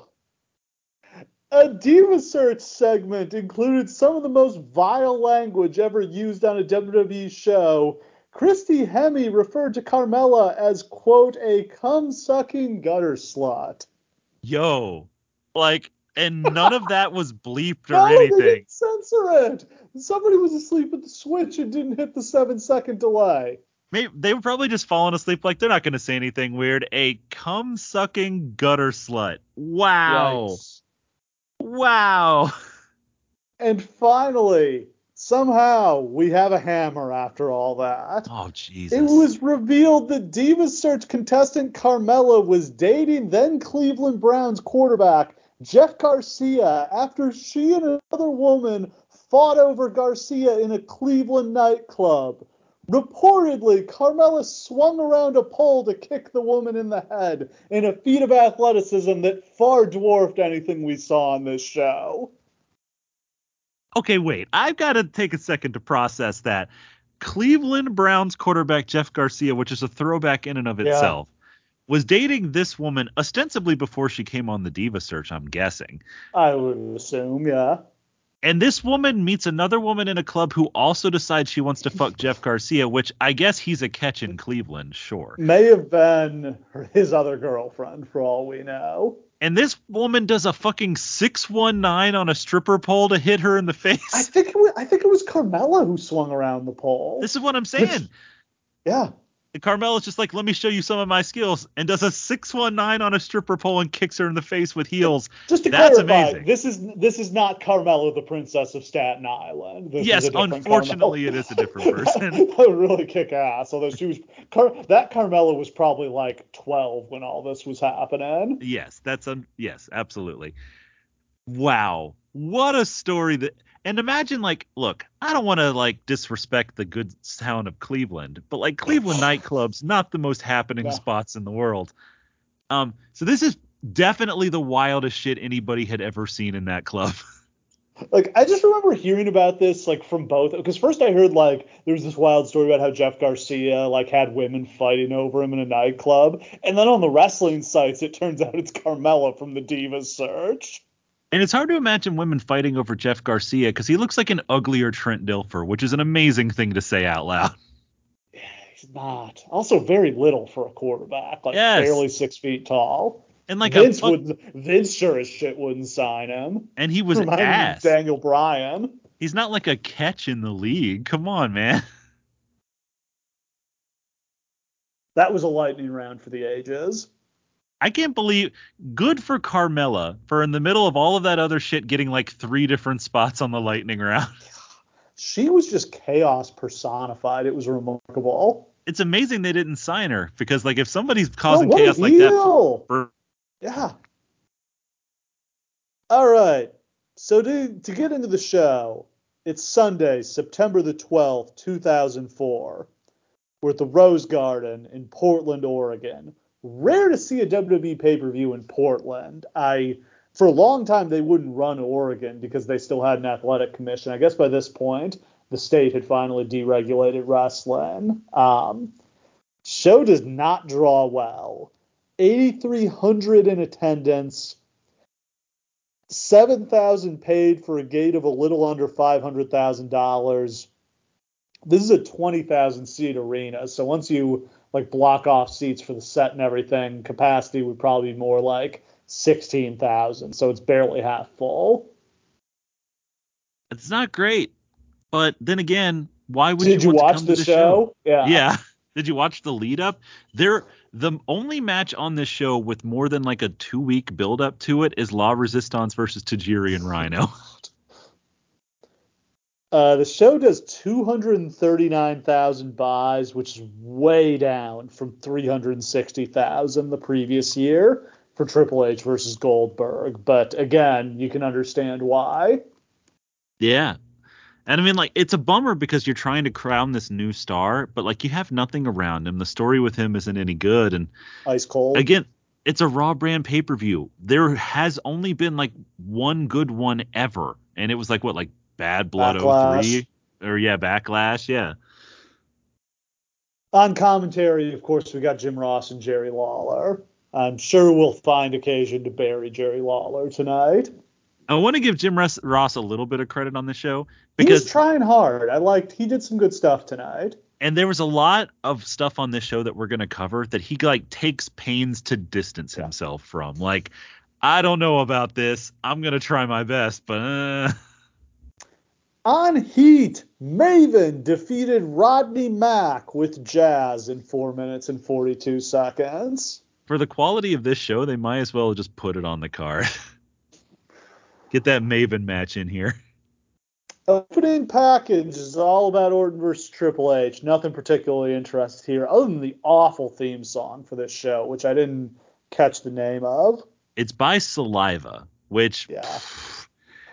A Diva Search segment included some of the most vile language ever used on a WWE show. Christy Hemme referred to Carmella as, quote, a cum sucking gutter slut. Yo, like, and none of that was bleeped or No, they didn't censor it. Somebody was asleep at the switch and didn't hit the seven second delay. Maybe they were probably just falling asleep. Like they're not going to say anything weird. A cum sucking gutter slut. Wow. Yikes. Wow. And finally, somehow we have a hammer after all that. Oh Jesus. It was revealed that Diva Search contestant Carmella was dating then Cleveland Browns quarterback Jeff Garcia after she and another woman fought over Garcia in a Cleveland nightclub. Reportedly, Carmella swung around a pole to kick the woman in the head in a feat of athleticism that far dwarfed anything we saw on this show. Okay, wait. I've got to take a second to process that. Cleveland Browns quarterback Jeff Garcia, which is a throwback in and of Yeah. itself, was dating this woman ostensibly before she came on the Diva search, I'm guessing. I would assume, yeah. And this woman meets another woman in a club who also decides she wants to fuck Jeff Garcia, which I guess he's a catch in Cleveland, sure. May have been his other girlfriend, for all we know. And this woman does a fucking 619 on a stripper pole to hit her in the face. I think it was, I think it was Carmella who swung around the pole. This is what I'm saying. yeah. And Carmella's just like, let me show you some of my skills, and does a 619 on a stripper pole and kicks her in the face with heels. Just to That's clarify, amazing. this is this is not Carmella, the princess of Staten Island. This yes, is unfortunately, Carmella. it is a different person. that would really kick ass. Although she was, Car- that Carmella was probably like 12 when all this was happening. yes, that's un- yes, absolutely. Wow, what a story that. And imagine like, look, I don't want to like disrespect the good town of Cleveland, but like Cleveland nightclubs, not the most happening No. spots in the world. Um, so this is definitely the wildest shit anybody had ever seen in that club. Like I just remember hearing about this like from both because first I heard like there was this wild story about how Jeff Garcia like had women fighting over him in a nightclub, and then on the wrestling sites it turns out it's Carmella from the Divas Search. And it's hard to imagine women fighting over Jeff Garcia because he looks like an uglier Trent Dilfer, which is an amazing thing to say out loud. Yeah, he's not. Also very little for a quarterback, like Yes. barely six feet tall. And like Vince fuck- would Vince sure as shit wouldn't sign him. and he was ass. Daniel Bryan. He's not like a catch in the league. Come on, man. That was a lightning round for the ages. I can't believe good for Carmella for in the middle of all of that other shit getting like three different spots on the lightning round. She was just chaos personified. It was remarkable. Oh. It's amazing they didn't sign her because like if somebody's causing Oh, chaos like that heel! for, Yeah. All right. So to to get into the show, it's Sunday, September the 12th, 2004. We're at the Rose Garden in Portland, Oregon. Rare to see a WWE pay-per-view in Portland. I for a long time they wouldn't run Oregon because they still had an athletic commission. I guess by this point the state had finally deregulated wrestling. Um, show does not draw well. 8,300 in attendance, 7,000 paid for a gate of a little under $500,000. This is a 20,000 seat arena, so once you like block off seats for the set and everything, capacity would probably be more like 16,000, so it's barely half full. it's not great. But then again, why would Did you, you want watch to come the, to the show? Yeah. Yeah. Did you watch the lead up? There, the only match on this show with more than like a two week build up to it is La Resistance versus Tajiri and Rhino. Uh, the show does 239,000 buys, which is way down from 360,000 the previous year for Triple H versus Goldberg. But again, you can understand why. Yeah. And I mean, like, it's a bummer because you're trying to crown this new star, but like, you have nothing around him. The story with him isn't any good. And ice cold. Again, it's a Raw brand pay per view. There has only been like one good one ever. And it was like, what, like Bad Blood Backlash. 03? Or, yeah, Backlash. Yeah. On commentary, of course, we got Jim Ross and Jerry Lawler. I'm sure we'll find occasion to bury Jerry Lawler tonight. I want to give Jim Ross, a little bit of credit on the show because trying hard. I liked. He did some good stuff tonight. and there was a lot of stuff on this show that we're going to cover that he like takes pains to distance himself from. Like, I don't know about this. I'm going to try my best, but uh, On Heat, Maven defeated Rodney Mack with Jazz in 4 minutes and 42 seconds. for the quality of this show, they might as well just put it on the card. Get that Maven match in here. Opening package is all about Orton versus Triple H. Nothing particularly interesting here, other than the awful theme song for this show, which I didn't catch the name of. It's by Saliva, which Yeah.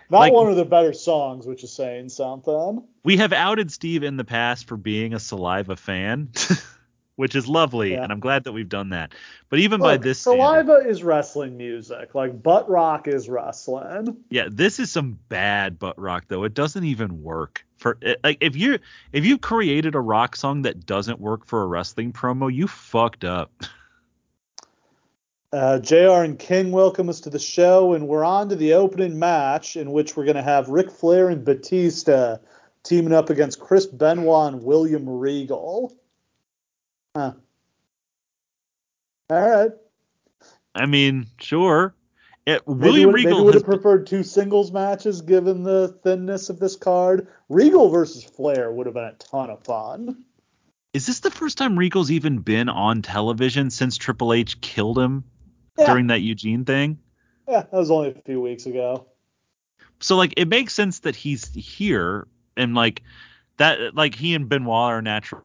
Not Like- one of the better songs, which is saying something. we have outed Steve in the past for being a Saliva fan, which is lovely, Yeah. and I'm glad that we've done that. But even by Look, this standard, Saliva is wrestling music. Like butt rock is wrestling. yeah, this is some bad butt rock though. It doesn't even work for like if you if you created a rock song that doesn't work for a wrestling promo, you fucked up. Uh, JR and King welcome us to the show, and we're on to the opening match in which we're going to have Ric Flair and Batista teaming up against Chris Benoit and William Regal. Huh. All right. I mean, sure. It, William maybe Regal would have preferred two singles matches given the thinness of this card. Regal versus Flair would have been a ton of fun. Is this the first time Regal's even been on television since Triple H killed him Yeah. during that Eugene thing? Yeah, that was only a few weeks ago. So like it makes sense that he's here and like that like he and Benoit are natural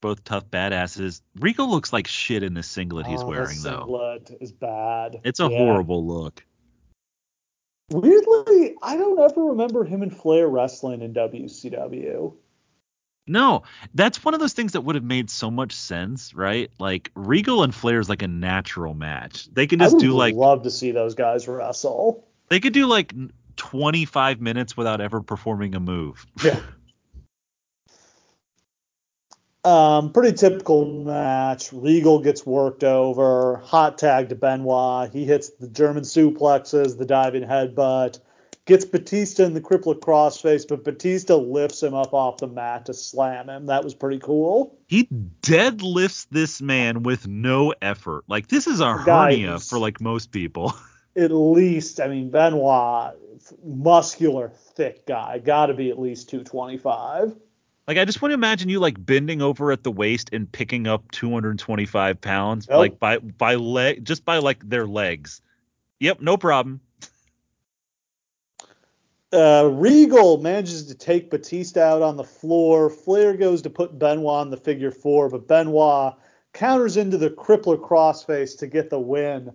both tough badasses. Rico looks like shit in this singlet he's Oh, wearing this though. singlet is bad. It's a Yeah. horrible look. Weirdly, I don't ever remember him and Flair wrestling in WCW. No, that's one of those things that would have made so much sense, right? Like Regal and Flair is like a natural match. They can just do like love to see those guys wrestle. they could do like 25 minutes without ever performing a move. Yeah. Um, pretty typical match. Regal gets worked over. Hot tag to Benoit. He hits the German suplexes, the diving headbutt. Gets Batista in the crippler crossface, but Batista lifts him up off the mat to slam him. That was pretty cool. He deadlifts this man with no effort. Like this is a hernia for like most people. At least, I mean, Benoit, muscular, thick guy, got to be at least 225. Like I just want to imagine you like bending over at the waist and picking up 225 pounds, Nope. like by by leg, just by like their legs. Yep, no problem. Uh, Regal manages to take Batista out on the floor. Flair goes to put Benoit in the figure four, but Benoit counters into the crippler crossface to get the win.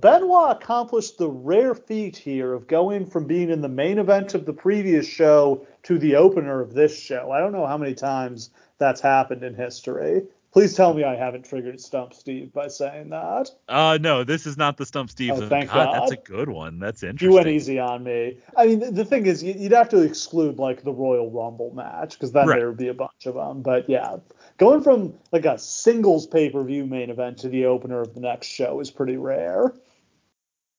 Benoit accomplished the rare feat here of going from being in the main event of the previous show to the opener of this show. I don't know how many times that's happened in history. Please tell me I haven't triggered Stump Steve by saying that. Uh no, this is not the Stump Steve. Oh, thank God, That's a good one. That's interesting. You went easy on me. I mean, the, thing is, you- you'd have to exclude like the Royal Rumble match because then Right. there would be a bunch of them. But yeah, going from like a singles pay per view main event to the opener of the next show is pretty rare.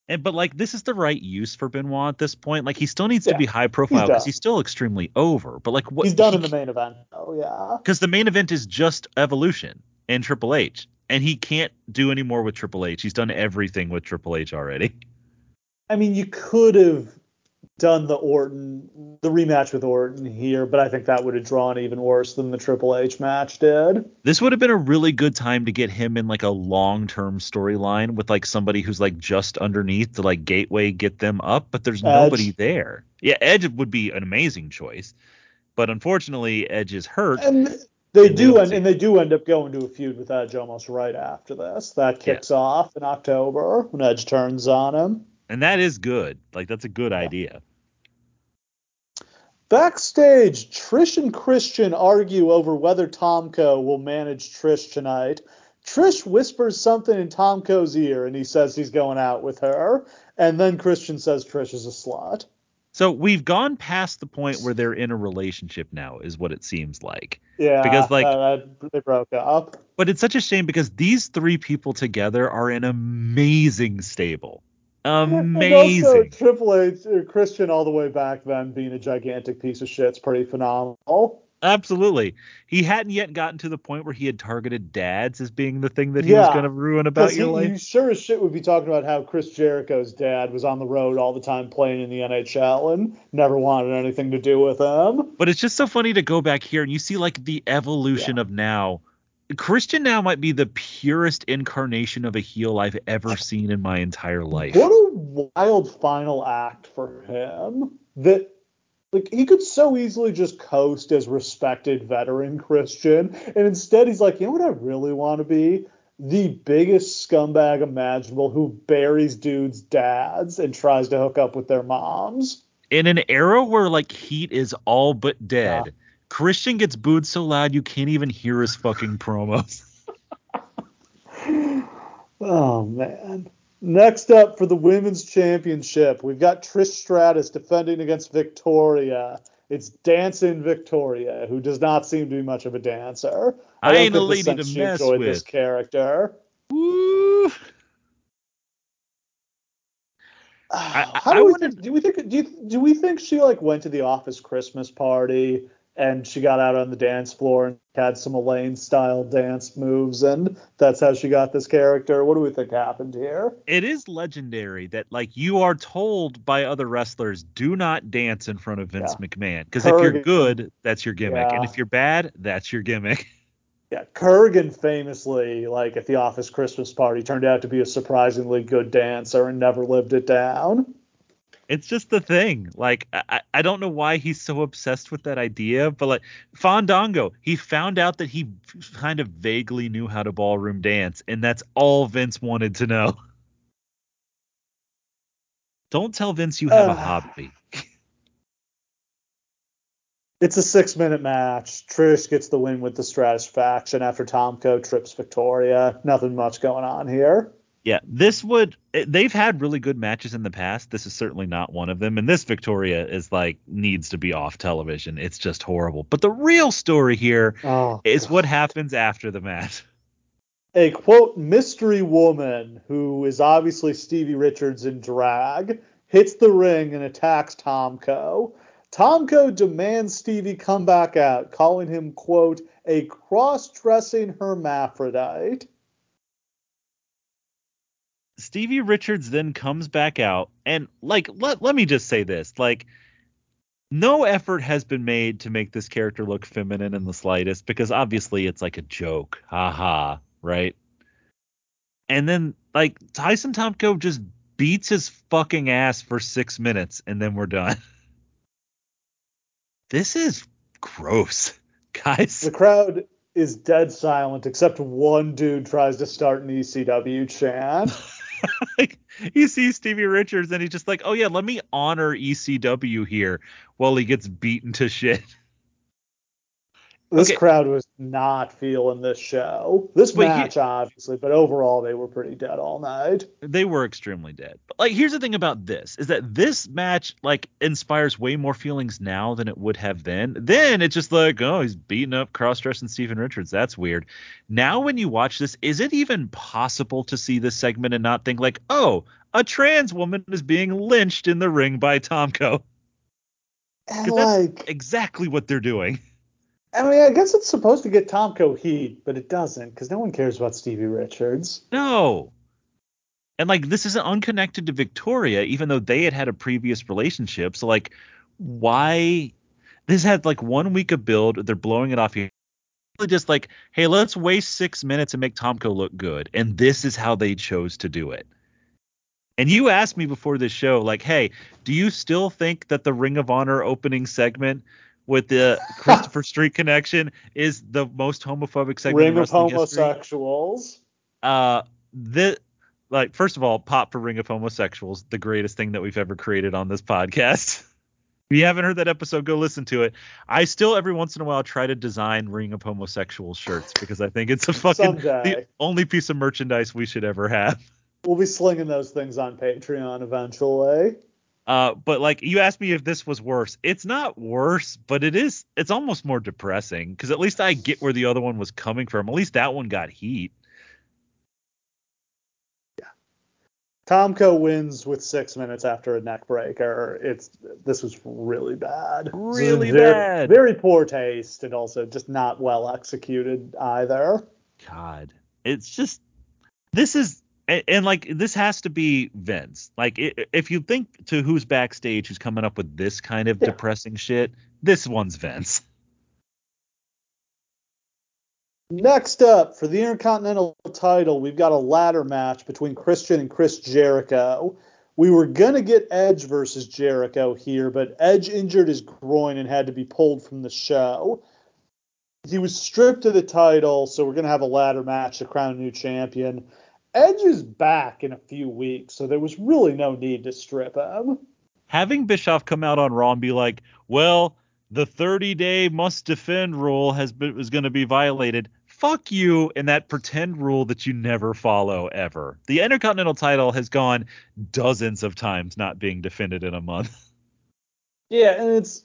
And but like this is the right use for Benoit at this point. Like he still needs to be high profile because done. he's still extremely over. But like what He's done in the main event Oh Yeah. because the main event is just Evolution and Triple H, and he can't do any more with Triple H. He's done everything with Triple H already. I mean, you could have done the Orton, the rematch with Orton here, but I think that would have drawn even worse than the Triple H match did. This would have been a really good time to get him in like a long term storyline with like somebody who's like just underneath the like gateway get them up, but there's Edge. nobody there. Yeah, Edge would be an amazing choice, but unfortunately Edge is hurt. And they And do end, and they do end up going to a feud with Edge almost right after this. That kicks off in October when Edge turns on him. And that is good. Like that's a good idea. Backstage, Trish and Christian argue over whether Tomko will manage Trish tonight. Trish whispers something in Tomko's ear, and he says he's going out with her. And then Christian says Trish is a slut. So we've gone past the point where they're in a relationship now, is what it seems like. Yeah, Because, like- uh, they broke up. But it's such a shame because these three people together are an amazing stable. And also, Triple H, uh, Christian, all the way back then, being a gigantic piece of shit, is pretty phenomenal. Absolutely. He hadn't yet gotten to the point where he had targeted dads as being the thing that he was going to ruin about your he, life. he sure as shit would be talking about how Chris Jericho's dad was on the road all the time playing in the NHL and never wanted anything to do with him. But it's just so funny to go back here and you see like the evolution of now. Christian now might be the purest incarnation of a heel I've ever seen in my entire life. What a wild final act for him. That like he could so easily just coast as respected veteran Christian, and instead he's like, you know what I really want to be? The biggest scumbag imaginable who buries dudes' dads and tries to hook up with their moms. In an era where like Heat is all but dead, Yeah. Christian gets booed so loud you can't even hear his fucking promos. Oh man. Next up for the women's championship, we've got Trish Stratus defending against Victoria. It's dancing Victoria, who does not seem to be much of a dancer. I don't ain't a lady to she mess enjoyed with. this character. Woo! Ah, how I do we think? Do we think? Do, you, do we think she like went to the office Christmas party and she got out on the dance floor and had some Elaine style dance moves and that's how she got this character? What do we think happened here? It is legendary that like you are told by other wrestlers do not dance in front of Vince McMahon because if you're good, that's your gimmick, and if you're bad, that's your gimmick. Yeah, Kurgan famously, like at the office Christmas party, turned out to be a surprisingly good dancer and never lived it down. It's just the thing. Like I, I- don't know why he's so obsessed with that idea, but like Fandango, he found out that he kind of vaguely knew how to ballroom dance, and that's all Vince wanted to know. Don't tell Vince you have a hobby. It's a six minute match. Trish gets the win with the Stratusfaction after Tomko trips Victoria. Nothing much going on here. Yeah, this would eh, they've had really good matches in the past. This is certainly not one of them. And this Victoria is like needs to be off television. It's just horrible. But the real story here Oh, is what happens after the match. A quote mystery woman who is obviously Stevie Richards in drag hits the ring and attacks Tomko. Tomko demands Stevie come back out, calling him quote a cross-dressing hermaphrodite. Stevie Richards then comes back out and like let let me just say this, like no effort has been made to make this character look feminine in the slightest because obviously it's like a joke. Haha, right? And then like Tyson Tomko just beats his fucking ass for 6 minutes and then we're done. this is gross. Guys, The crowd is dead silent except one dude tries to start an ECW chant. like you see Stevie Richards and he's just like, "Oh yeah, let me honor ECW here while he gets beaten to shit." This Okay. crowd was not feeling this show. This But he- match, obviously, but overall they were pretty dead all night. They were extremely dead. But like here's the thing about this is that this match like inspires way more feelings now than it would have then. Then it's just like, "Oh, he's beating up cross-dressing Stephen Richards. That's weird." Now when you watch this, is it even possible to see this segment and not think like, "Oh, a trans woman is being lynched in the ring by Tomko." 'Cause that's like, exactly what they're doing. I mean, I guess it's supposed to get Tomko heat, but it doesn't because no one cares about Stevie Richards. No. And like this isn't unconnected to Victoria, even though they had had a previous relationship. So like, why? This had like one week of build. They're blowing it off here. Just like, hey, let's waste six minutes and make Tomko look good. And this is how they chose to do it. And you asked me before this show, like, hey, do you still think that the Ring of Honor opening segment with the Christopher Street connection is the most homophobic segment Ring in of wrestling history? homosexuals. Uh, the like, first of all, pop for Ring of Homosexuals, the greatest thing that we've ever created on this podcast. If you haven't heard that episode, go listen to it. I still every once in a while try to design Ring of Homosexuals shirts because I think it's a fucking the only piece of merchandise we should ever have. We'll be slinging those things on Patreon eventually. Uh, but like you asked me if this was worse. It's not worse, but it is. It's almost more depressing because at least I get where the other one was coming from. At least that one got heat. Yeah. Tomko wins with six minutes after a neck breaker. It's this was really bad. Really very, bad. Very poor taste and also just not well executed either. God, it's just this is and, and like this has to be Vince. Like if you think to who's backstage who's coming up with this kind of Yeah. depressing shit, this one's Vince. Next up, for the Intercontinental title, we've got a ladder match between Christian and Chris Jericho. We were going to get Edge versus Jericho here, but Edge injured his groin and had to be pulled from the show. He was stripped of the title, so we're going to have a ladder match to crown a new champion. Edge is back in a few weeks, so there was really no need to strip him. Having Bischoff come out on Raw and be like, "Well, the 30 day must defend rule has been is going to be violated." Fuck you and that pretend rule that you never follow ever. The Intercontinental title has gone dozens of times not being defended in a month. Yeah, and it's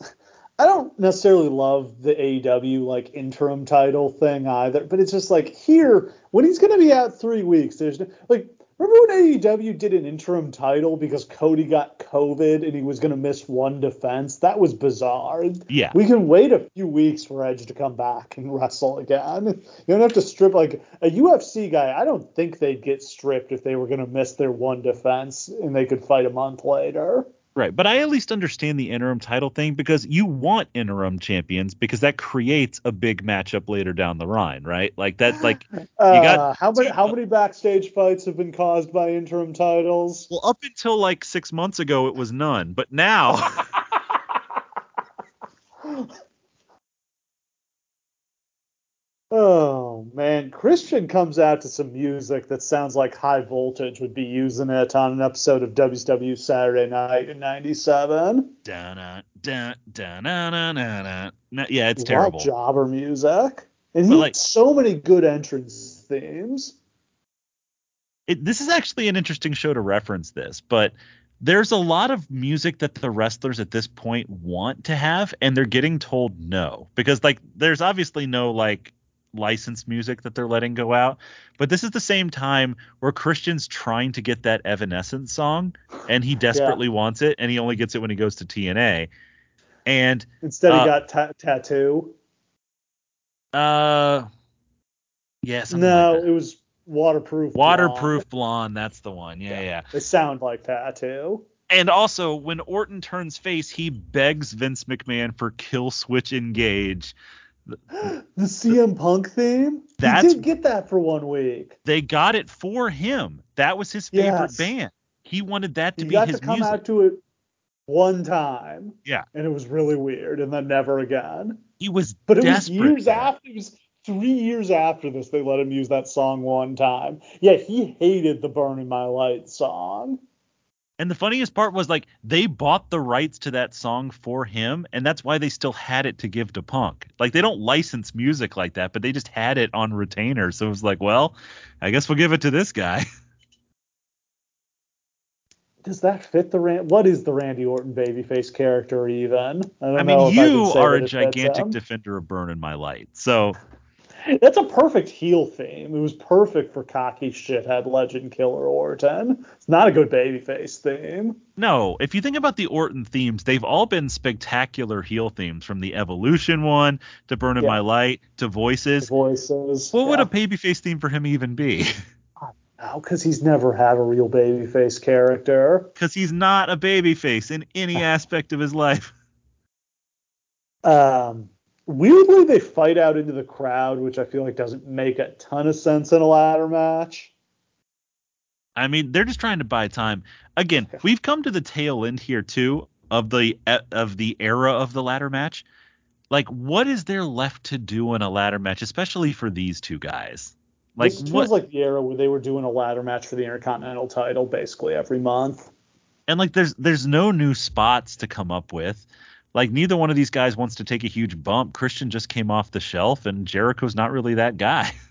I don't necessarily love the AEW like interim title thing either, but it's just like here when he's gonna be out three weeks, there's no, like remember when AEW did an interim title because Cody got COVID and he was gonna miss one defense? That was bizarre. Yeah. We can wait a few weeks for Edge to come back and wrestle again. You don't have to strip like a UFC guy. I don't think they'd get stripped if they were gonna miss their one defense and they could fight a month later. Right, but I at least understand the interim title thing because you want interim champions because that creates a big matchup later down the line, right? Like that, like Uh, got- how many how many backstage fights have been caused by interim titles? well, up until like six months ago, it was none, but now, Oh man, Christian comes out to some music that sounds like High Voltage would be using it on an episode of WCW Saturday Night in '97. Dun, dun, dun, dun, dun, dun, dun. Yeah, it's terrible. jobber music, and he But, had so many good entrance themes. It, this is actually an interesting show to reference this, but there's a lot of music that the wrestlers at this point want to have, and they're getting told no because like there's obviously no like licensed music that they're letting go out. But this is the same time where Christian's trying to get that Evanescence song, and he desperately wants it, and he only gets it when he goes to TNA. And Instead, Uh, he got ta- tattoo. uh, yeah, No, like it was waterproof. waterproof Blonde. blonde. That's the one. Yeah, yeah. They sound like tattoo. And also, when Orton turns face, he begs Vince McMahon for Killswitch Engage. The CM Punk theme? That's- he did get that for one week. They got it for him. That was his favorite Yes. band. He wanted that to He be got his to come music. out to it one time. Yeah. And it was really weird, and then never again. He was But it was years after. It was three years after this they let him use that song one time. Yeah, he hated the "Burn in My Light" song. And the funniest part was like they bought the rights to that song for him, and that's why they still had it to give to Punk. Like they don't license music like that, but they just had it on retainer. So it was like, well, I guess we'll give it to this guy. Does that fit the Ran- What is the Randy Orton babyface character even? I, don't I know mean, I you say are a gigantic defender of Burn in My Light. So That's a perfect heel theme. It was perfect for cocky shithead legend killer Orton. It's not a good babyface theme. No, if you think about the Orton themes, they've all been spectacular heel themes from the Evolution one to Burn in Yeah. My Light to Voices. Voices. What would yeah. a babyface theme for him even be? Oh, because he's never had a real babyface character. Because he's not a babyface in any aspect of his life. Um, weirdly, they fight out into the crowd, which I feel like doesn't make a ton of sense in a ladder match. I mean, they're just trying to buy time. Again, we've come to the tail end here too of the of the era of the ladder match. Like, what is there left to do in a ladder match, especially for these two guys? Like, this feels like the era where they were doing a ladder match for the Intercontinental title basically every month. And like, there's there's no new spots to come up with. Like, neither one of these guys wants to take a huge bump. Christian just came off the shelf, and Jericho's not really that guy.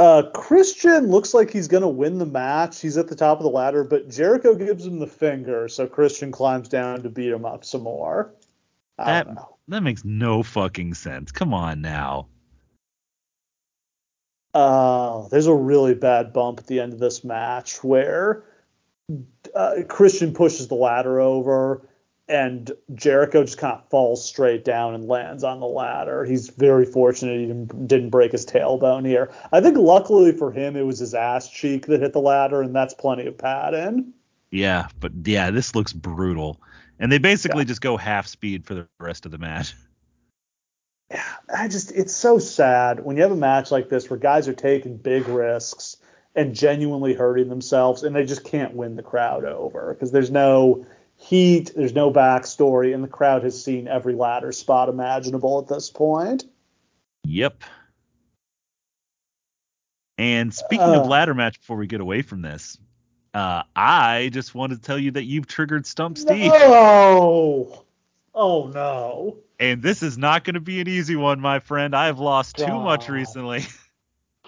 Uh, Christian looks like he's going to win the match. He's at the top of the ladder, but Jericho gives him the finger, so Christian climbs down to beat him up some more. I that, that makes no fucking sense. Come on now. Uh, there's a really bad bump at the end of this match where uh, Christian pushes the ladder over and Jericho just kind of falls straight down and lands on the ladder. He's very fortunate he didn't, didn't break his tailbone here. I think luckily for him, it was his ass cheek that hit the ladder, and that's plenty of padding. Yeah, but yeah, this looks brutal. And they basically yeah. just go half speed for the rest of the match. Yeah, I just it's so sad when you have a match like this where guys are taking big risks and genuinely hurting themselves and they just can't win the crowd over because there's no heat, there's no backstory, and the crowd has seen every ladder spot imaginable at this point. Yep. And speaking uh, of ladder match, before we get away from this, uh, I just wanted to tell you that you've triggered Stump Steve. No! Oh no. And this is not going to be an easy one, my friend. I have lost God. too much recently.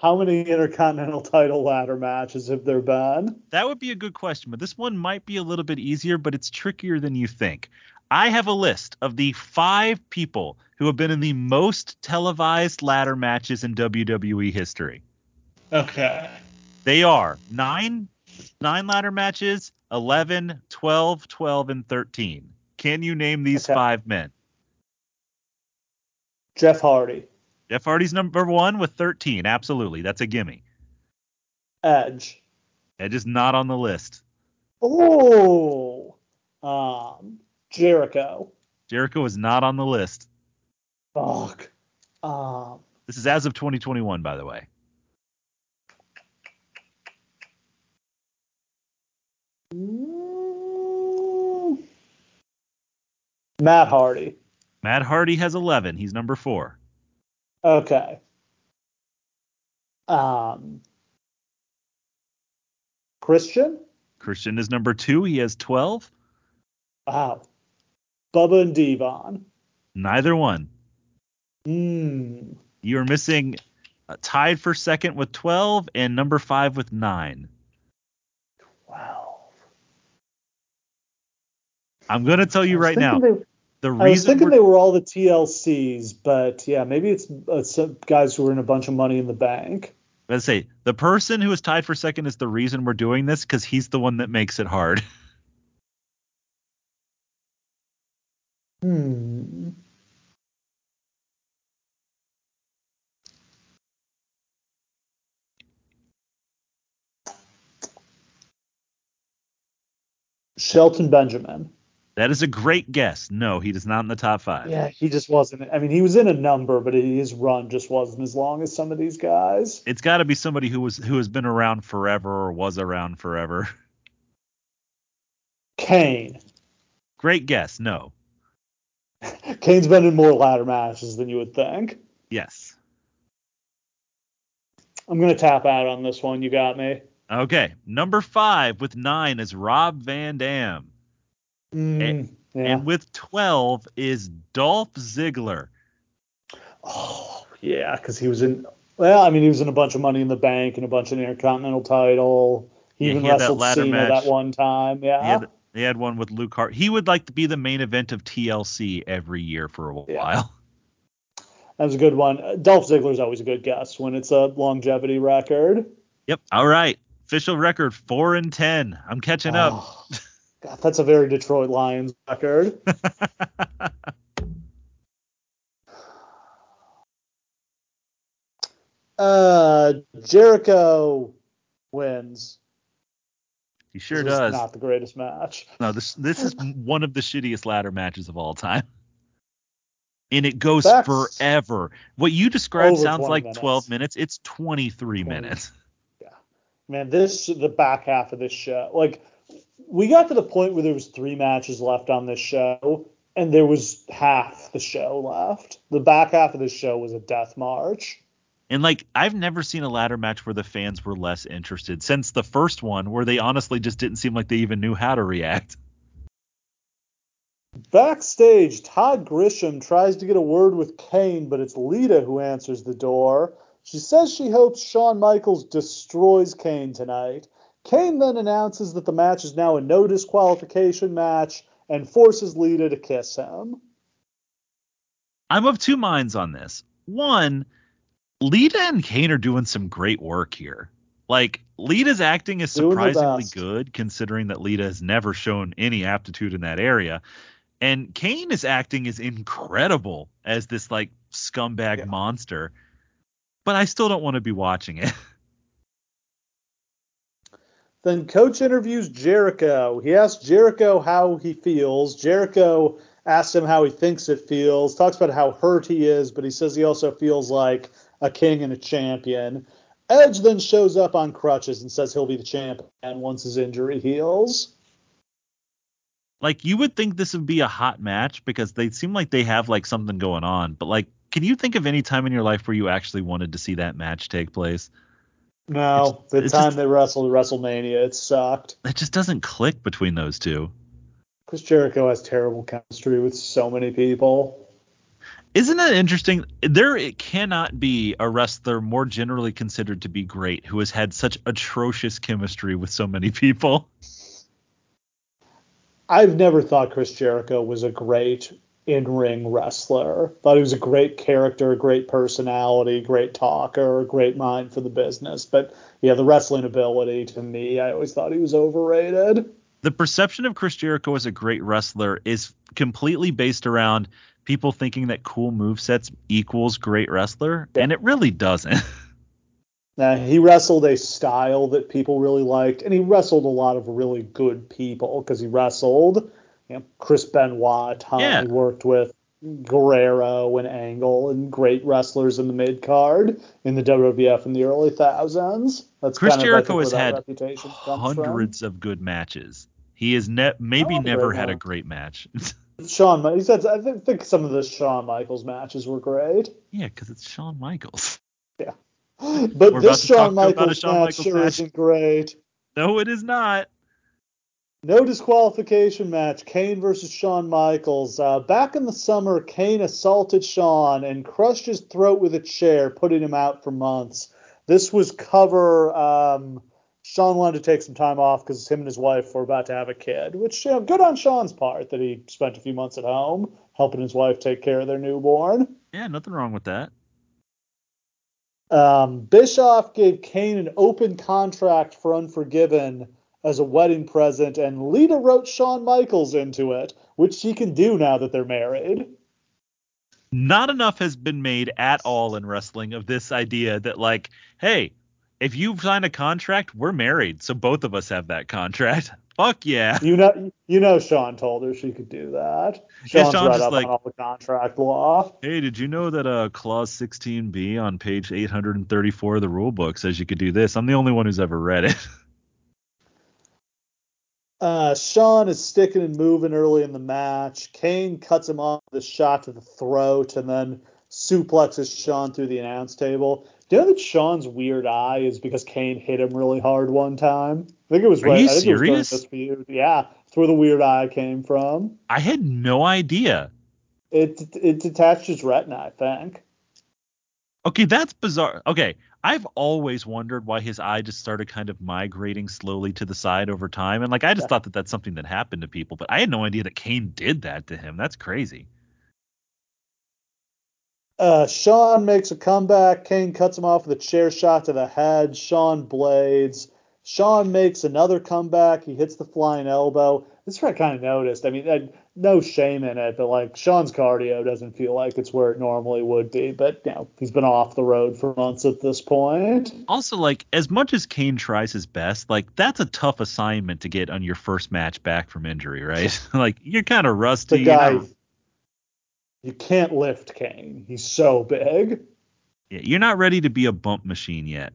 How many Intercontinental title ladder matches have there been? That would be a good question, but this one might be a little bit easier, but it's trickier than you think. I have a list of the five people who have been in the most televised ladder matches in WWE history. Okay. They are nine nine ladder matches, 11, 12, 12, and 13. Can you name these okay. five men? Jeff Hardy. Jeff Hardy's number one with 13. Absolutely. That's a gimme. Edge. Edge is not on the list. Oh. Um, Jericho. Jericho is not on the list. Fuck. Um, this is as of 2021, by the way. Matt Hardy. Matt Hardy has 11. He's number four. Okay. Um, Christian? Christian is number two. He has 12. Wow. Bubba and Devon. Neither one. Hmm. You are missing uh, tied for second with 12 and number five with nine. 12. I'm going to tell you right now. They, the reason I was thinking they were all the TLCs, but yeah, maybe it's, it's guys who are in a bunch of money in the bank. Let's say the person who is tied for second is the reason we're doing this because he's the one that makes it hard. Hmm. Shelton Benjamin. That is a great guess. No, he is not in the top five. Yeah, he just wasn't. I mean, he was in a number, but his run just wasn't as long as some of these guys. It's got to be somebody who was who has been around forever or was around forever. Kane. Great guess. No. Kane's been in more ladder matches than you would think. Yes. I'm gonna tap out on this one. You got me. Okay, number five with nine is Rob Van Dam. Mm, and, yeah. and, with 12 is Dolph Ziggler. Oh, yeah, because he was in. Well, I mean, he was in a bunch of Money in the Bank and a bunch of Intercontinental title. He yeah, even he wrestled that Cena match. that one time. Yeah. He had, he had, one with Luke Harper. He would like to be the main event of TLC every year for a while. Yeah. That was a good one. Dolph Ziggler's always a good guess when it's a longevity record. Yep. All right. Official record four and ten. I'm catching oh. up. God, that's a very Detroit Lions record. uh, Jericho wins. He sure This is does. Not the greatest match. No, this this is one of the shittiest ladder matches of all time. And it goes That's forever. What you described sounds like minutes. 12 minutes. It's 23 minutes. Yeah. Man, this the back half of this show. Like we got to the point where there was three matches left on this show, and there was half the show left. The back half of this show was a death march. And like I've never seen a ladder match where the fans were less interested since the first one where they honestly just didn't seem like they even knew how to react. Backstage, Todd Grisham tries to get a word with Kane, but it's Lita who answers the door. She says she hopes Shawn Michaels destroys Kane tonight. Kane then announces that the match is now a no disqualification match and forces Lita to kiss him. I'm of two minds on this. One, Lita and Kane are doing some great work here. Like Lita's acting is surprisingly good considering that Lita has never shown any aptitude in that area. And Kane is acting is incredible as this like scumbag Yeah. monster. But I still don't want to be watching it. Then Coach interviews Jericho. He asks Jericho how he feels. Jericho asks him how he thinks it feels, talks about how hurt he is, but he says he also feels like a king and a champion. Edge then shows up on crutches and says he'll be the champion And once his injury heals. like you would think this would be a hot match because they seem like they have like something going on. But like, can you think of any time in your life where you actually wanted to see that match take place? No, the time just- they wrestled WrestleMania, it sucked. It just doesn't click between those two. Chris Jericho has terrible chemistry with so many people. Isn't it interesting? There it cannot be a wrestler more generally considered to be great who has had such atrocious chemistry with so many people. I've never thought Chris Jericho was a great in-ring wrestler. Thought he was a great character, great personality, great talker, great mind for the business. But yeah, the wrestling ability to me, I always thought he was overrated. The perception of Chris Jericho as a great wrestler is completely based around people thinking that cool movesets equals great wrestler, Yeah. and it really doesn't. Now he wrestled a style that people really liked, and he wrestled a lot of really good people because he wrestled, you know, Chris Benoit, a ton. Yeah. Worked with Guerrero and Angle and great wrestlers in the mid card in the WWF in the early thousands. That's Chris kind of, Jericho has had reputation comes from. hundreds of good matches. He has ne- maybe never had a great match. Shawn, he said, I think, think some of the Shawn Michaels matches were great, yeah, because it's Shawn Michaels. Yeah, but We're this Shawn Michaels Shawn match sure match. isn't great. No, it is not. No disqualification match. Kane versus Shawn Michaels. Uh, back in the summer, Kane assaulted Shawn and crushed his throat with a chair, putting him out for months. This was cover. Um, Shawn wanted to take some time off because him and his wife were about to have a kid, which you know, good on Shawn's part that he spent a few months at home helping his wife take care of their newborn. Yeah, nothing wrong with that. Um, Bischoff gave Kane an open contract for Unforgiven as a wedding present, and Lita wrote Shawn Michaels into it, which she can do now that they're married. Not enough has been made at all in wrestling of this idea that like, hey, if you sign a contract, we're married, so both of us have that contract. Fuck yeah. You know, you know, Shawn told her she could do that. Yeah, Shawn's read just up like- on all the contract law. Hey, did you know that uh, clause 16b on page 834 of the rule book says you could do this? I'm the only one who's ever read it. Uh, Shawn is sticking and moving early in the match. Kane cuts him off with a shot to the throat and then suplexes Shawn through the announce table. Do you know that Shawn's weird eye is because Kane hit him really hard one time? I think it was Are right. you I was serious? this. Yeah, that's where the weird eye came from. I had no idea. It it detached his retina, I think. Okay, that's bizarre. Okay, I've always wondered why his eye just started kind of migrating slowly to the side over time, and like I just Yeah. thought that that's something that happened to people, but I had no idea that Kane did that to him. That's crazy. Uh, Shawn makes a comeback. Kane cuts him off with a chair shot to the head. Shawn blades. Shawn makes another comeback. He hits the flying elbow. This is what I kind of noticed. I mean, uh, no shame in it, but like Shawn's cardio doesn't feel like it's where it normally would be. But you know, he's been off the road for months at this point. Also, like as much as Kane tries his best, like that's a tough assignment to get on your first match back from injury, right? like you're kind of rusty. The guy, you, know? you can't lift Kane. He's so big. Yeah, you're not ready to be a bump machine yet.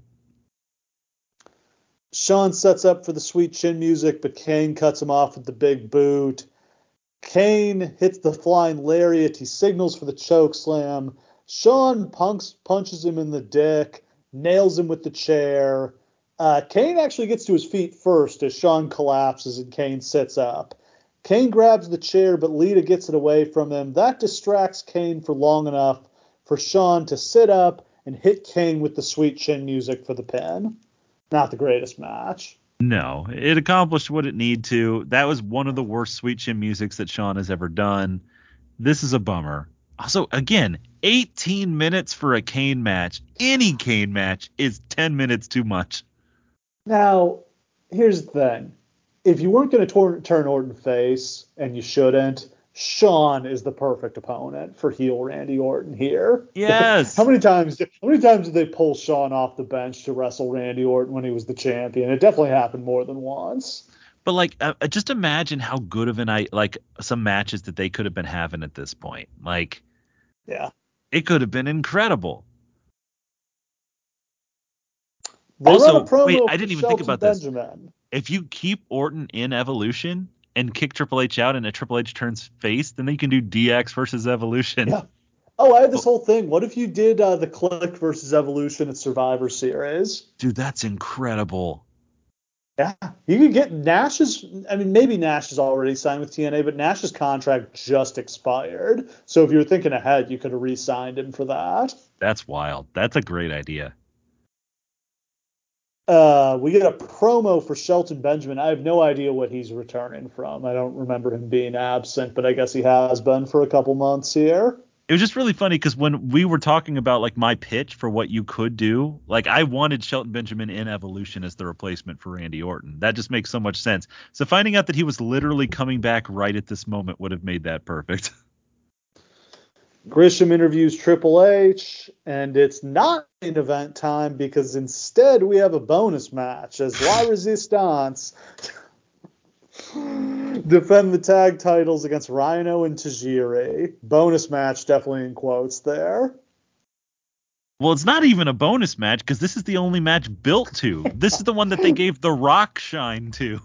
Shawn sets up for the sweet chin music, but Kane cuts him off with the big boot. Kane hits the flying lariat. He signals for the choke slam. Shawn punks, punches him in the dick, nails him with the chair. Uh, Kane actually gets to his feet first as Shawn collapses and Kane sits up. Kane grabs the chair, but Lita gets it away from him. That distracts Kane for long enough for Shawn to sit up and hit Kane with the sweet chin music for the pin. Not the greatest match. No, it accomplished what it needed to. That was one of the worst sweet chin musics that Shawn has ever done. This is a bummer. Also, again, 18 minutes for a Kane match. Any Kane match is 10 minutes too much. Now, here's the thing. If you weren't going to turn Orton face, and you shouldn't, Shawn is the perfect opponent for heel Randy Orton here. Yes. how many times? How many times did they pull Shawn off the bench to wrestle Randy Orton when he was the champion? It definitely happened more than once. But like, uh, just imagine how good of an I like some matches that they could have been having at this point. Like, yeah, it could have been incredible. They also, wait, I didn't even Shelton think about Benjamin. this. If you keep Orton in Evolution, and kick Triple H out and a Triple H turns face, then you can do DX versus Evolution. Yeah. Oh, I had this whole thing. What if you did uh, the Kliq versus Evolution at Survivor Series? Dude, that's incredible. Yeah, you could get Nash's. I mean, maybe Nash is already signed with TNA, but Nash's contract just expired. So if you were thinking ahead, you could have re-signed him for that. That's wild. That's a great idea. Uh, we get a promo for Shelton Benjamin. I have no idea what he's returning from. I don't remember him being absent, but I guess he has been for a couple months here. It was just really funny because when we were talking about like my pitch for what you could do, like I wanted Shelton Benjamin in Evolution as the replacement for Randy Orton. That just makes so much sense. So finding out that he was literally coming back right at this moment would have made that perfect. Grisham interviews Triple H, and it's not main event time because instead we have a bonus match as La Resistance defend the tag titles against Rhino and Tajiri. Bonus match, definitely in quotes there. Well, it's not even a bonus match because this is the only match built to. This is the one that they gave the Rock shine to.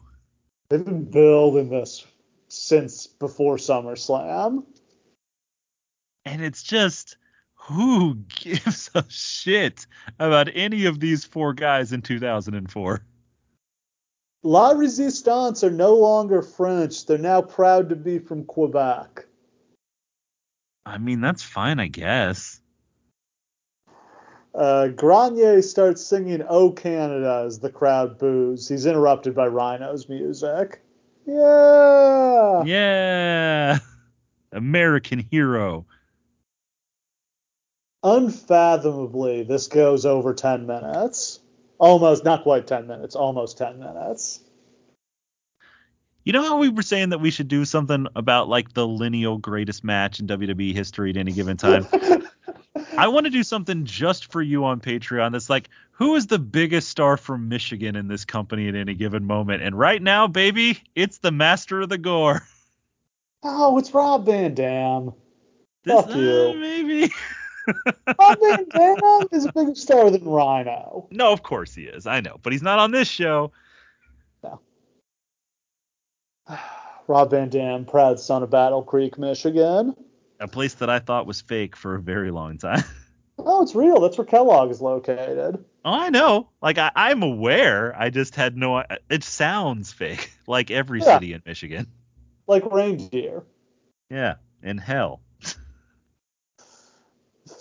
They've been building this since before SummerSlam. And it's just who gives a shit about any of these four guys in 2004? La Resistance are no longer French. They're now proud to be from Quebec. I mean, that's fine, I guess. Uh, Grenier starts singing "Oh Canada" as the crowd boos. He's interrupted by Rhino's music. Yeah. Yeah. American hero unfathomably, this goes over 10 minutes. Almost, not quite 10 minutes, almost 10 minutes. You know how we were saying that we should do something about like the lineal greatest match in WWE history at any given time? I want to do something just for you on Patreon that's like, who is the biggest star from Michigan in this company at any given moment? And right now, baby, it's the master of the gore. Oh, it's Rob Van Dam. This, Fuck you. Uh, maybe. Rob Van Dam is a bigger star than Rhino. No, of course he is. I know, but he's not on this show. No. Rob Van Dam, proud son of Battle Creek, Michigan. A place that I thought was fake for a very long time. Oh, it's real. That's where Kellogg is located. Oh, I know. Like I, am aware. I just had no. It sounds fake, like every yeah. city in Michigan. Like reindeer. Yeah, in hell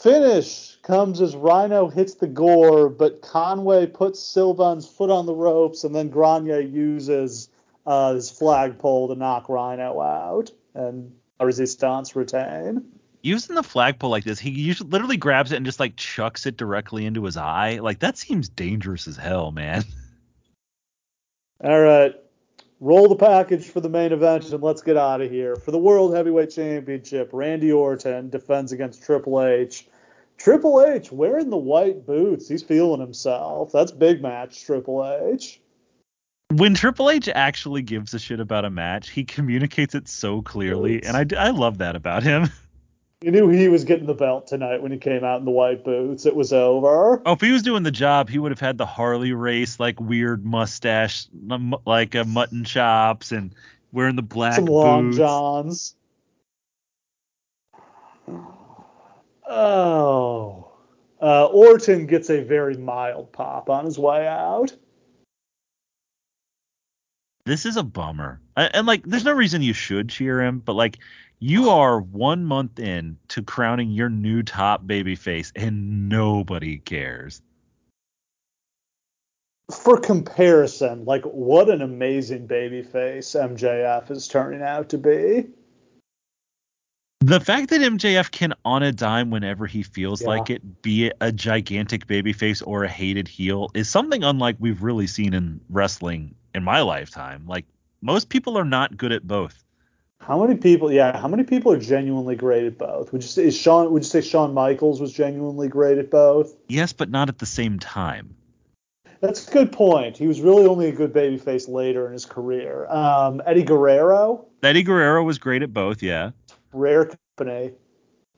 finish comes as Rhino hits the gore, but Conway puts Sylvain's foot on the ropes, and then Grenier uses uh, his flagpole to knock Rhino out, and a resistance retain. Using the flagpole like this, he usually literally grabs it and just like chucks it directly into his eye. Like that seems dangerous as hell, man. All right. Roll the package for the main event and let's get out of here. For the World Heavyweight Championship, Randy Orton defends against Triple H. Triple H wearing the white boots. He's feeling himself. That's big match, Triple H. When Triple H actually gives a shit about a match, he communicates it so clearly, and I, I love that about him. You knew he was getting the belt tonight when he came out in the white boots. It was over. Oh, if he was doing the job, he would have had the Harley Race, like weird mustache, like a mutton chops, and wearing the black Some long boots. johns. Oh. Uh, Orton gets a very mild pop on his way out. This is a bummer, and like, there's no reason you should cheer him, but like, you are one month in to crowning your new top babyface, and nobody cares. For comparison, like what an amazing babyface MJF is turning out to be. The fact that MJF can, on a dime, whenever he feels Yeah. like it, be a gigantic babyface or a hated heel is something unlike we've really seen in wrestling in my lifetime. Like most people are not good at both. How many people? Yeah, how many people are genuinely great at both? Would you say is Shawn? Would you say Shawn Michaels was genuinely great at both? Yes, but not at the same time. That's a good point. He was really only a good babyface later in his career. Um, Eddie Guerrero, Eddie Guerrero was great at both, yeah. rare company.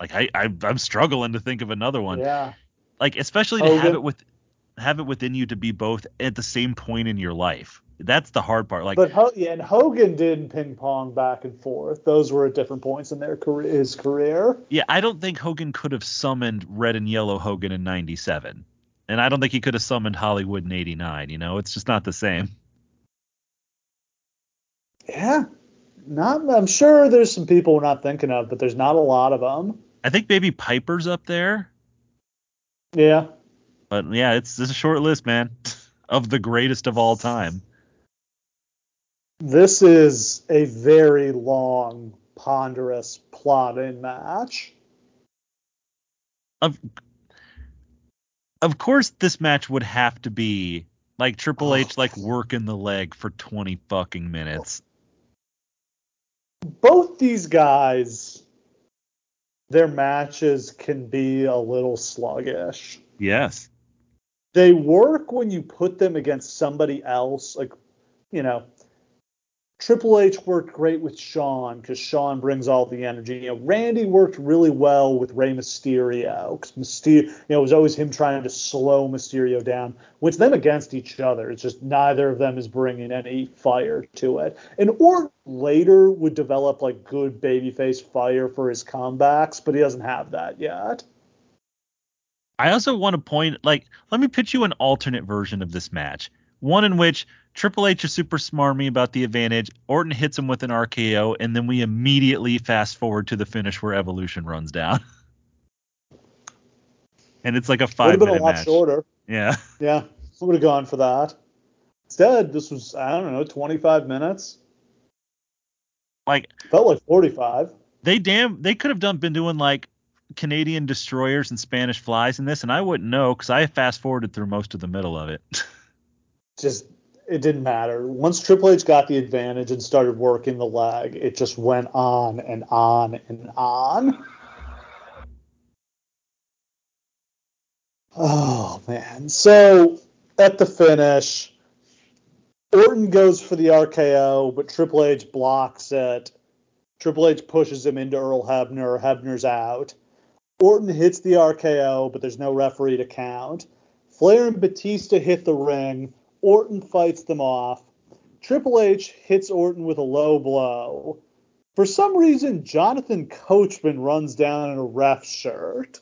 Like I, I I'm struggling to think of another one. Yeah. Like especially to have it with have it within you to be both at the same point in your life. That's the hard part. Like But Ho- yeah, and Hogan did ping pong back and forth. Those were at different points in their career, his career. Yeah, I don't think Hogan could have summoned Red and Yellow Hogan in '97, and I don't think he could have summoned Hollywood in '89. You know, it's just not the same. Yeah. Not. I'm sure there's some people we're not thinking of, but there's not a lot of them. I think maybe Piper's up there, Yeah. but yeah, it's, it's a short list, man, of the greatest of all time. This is a very long, ponderous plotting match. Of of course, this match would have to be like Triple H like working the leg for 20 fucking minutes. Both these guys, their matches can be a little sluggish. Yes. they work when you put them against somebody else. Like, you know, Triple H worked great with Shawn because Shawn brings all the energy. You know, Randy worked really well with Rey Mysterio because Mysterio, you know, it was always him trying to slow Mysterio down. With them against each other, it's just neither of them is bringing any fire to it. And Orton later would develop like good babyface fire for his comebacks, but he doesn't have that yet. I also want to point like let me pitch you an alternate version of this match. One in which Triple H is super smarmy about the advantage, Orton hits him with an RKO, and then we immediately fast forward to the finish where Evolution runs down. and it's like a five Would five have been a minute lot match. shorter. Yeah. Yeah, I would have gone for that. Instead, this was I don't know, 25 minutes. Like Felt like 45. they damn they could have done been doing like Canadian destroyers and Spanish flies in this, and I wouldn't know because I fast forwarded through most of the middle of it. Just it didn't matter. Once Triple H got the advantage and started working the leg, it just went on and on and on. Oh man. So at the finish, Orton goes for the RKO, but Triple H blocks it. Triple H pushes him into Earl Hebner. Hebner's out. Orton hits the RKO, but there's no referee to count. Flair and Batista hit the ring. Orton fights them off. Triple H hits Orton with a low blow. For some reason, Jonathan Coachman runs down in a ref shirt.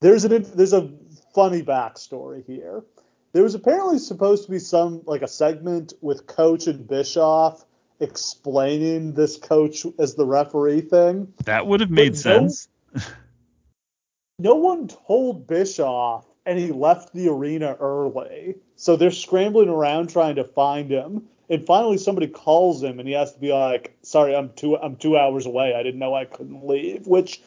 There's an there's a funny backstory here. There was apparently supposed to be some like a segment with Coach and Bischoff explaining this coach as the referee thing. that would have made no- sense. no one told Bischoff, and he left the arena early. So they're scrambling around trying to find him. And finally, somebody calls him, and he has to be like, "Sorry, I'm two I'm two hours away. I didn't know I couldn't leave." Which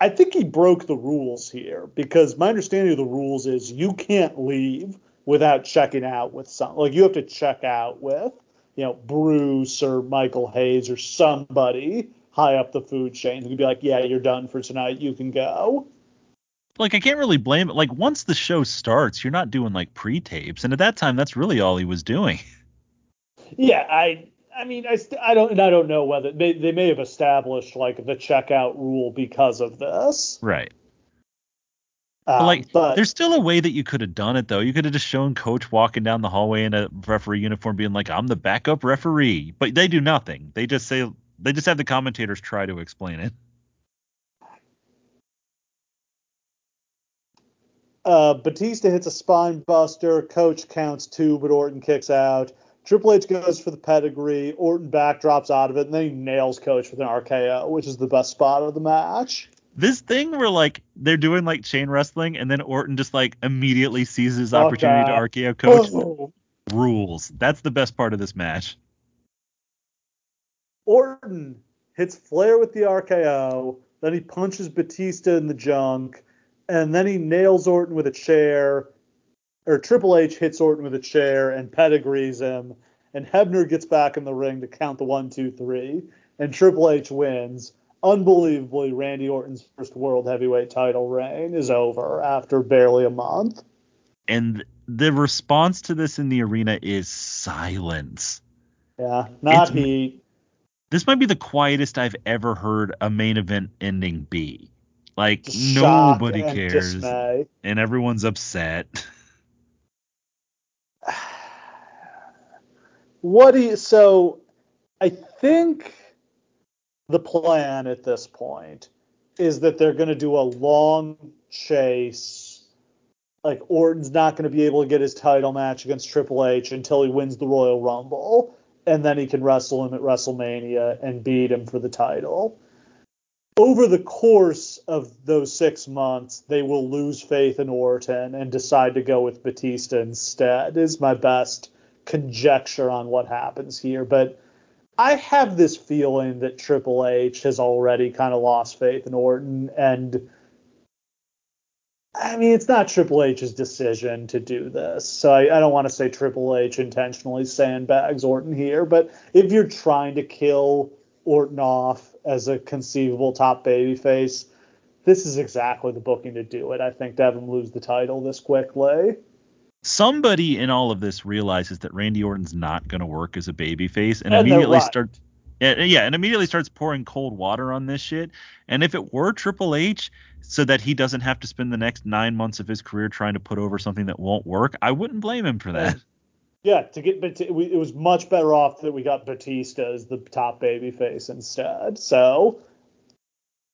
I think he broke the rules here because my understanding of the rules is you can't leave without checking out with some. Like you have to check out with you know, Bruce or Michael Hayes or somebody high up the food chain who could be like, yeah, you're done for tonight. You can go. Like I can't really blame it. Like once the show starts, you're not doing like pre-tapes, and at that time, that's really all he was doing. Yeah, I I mean, I, st- I don't, and I don't know whether they, they may have established like the checkout rule because of this. Right. Um, But like, but there's still a way that you could have done it though. You could have just shown Coach walking down the hallway in a referee uniform, being like, "I'm the backup referee," but they do nothing. They just say they just have the commentators try to explain it. Uh, Batista hits a spine buster. Coach counts two, but Orton kicks out. Triple H goes for the pedigree. Orton backdrops out of it, and then he nails Coach with an RKO, which is the best spot of the match. This thing where like they're doing like chain wrestling, and then Orton just like immediately seizes Fuck opportunity to RKO Coach. Boom. Rules. That's the best part of this match. Orton hits Flair with the RKO, then he punches Batista in the junk, and then he nails Orton with a chair. Or Triple H hits Orton with a chair and pedigrees him, and Hebner gets back in the ring to count the one, two, three, and Triple H wins. Unbelievably, Randy Orton's first world heavyweight title reign is over after barely a month. And the response to this in the arena is silence. Yeah, not It's- heat. This might be the quietest I've ever heard a main event ending be. Like shock nobody and cares, dismay. and everyone's upset. What do you so I think the plan at this point is that they're going to do a long chase. Like Orton's not going to be able to get his title match against Triple H until he wins the Royal Rumble, and then he can wrestle him at WrestleMania and beat him for the title. Over the course of those six months, they will lose faith in Orton and decide to go with Batista instead. Is my best conjecture on what happens here, but I have this feeling that Triple H has already kind of lost faith in Orton, and I mean it's not Triple H's decision to do this, so I, I don't want to say Triple H intentionally sandbags Orton here, but if you're trying to kill Orton off as a conceivable top babyface, this is exactly the booking to do it. I think to have him lose the title this quickly. Somebody in all of this realizes that Randy Orton's not going to work as a babyface, and, And immediately starts. Yeah, yeah, and immediately starts pouring cold water on this shit. And if it were Triple H, so that he doesn't have to spend the next nine months of his career trying to put over something that won't work, I wouldn't blame him for that. Yeah, to get Bat- we, it was much better off that we got Batista as the top baby face instead. So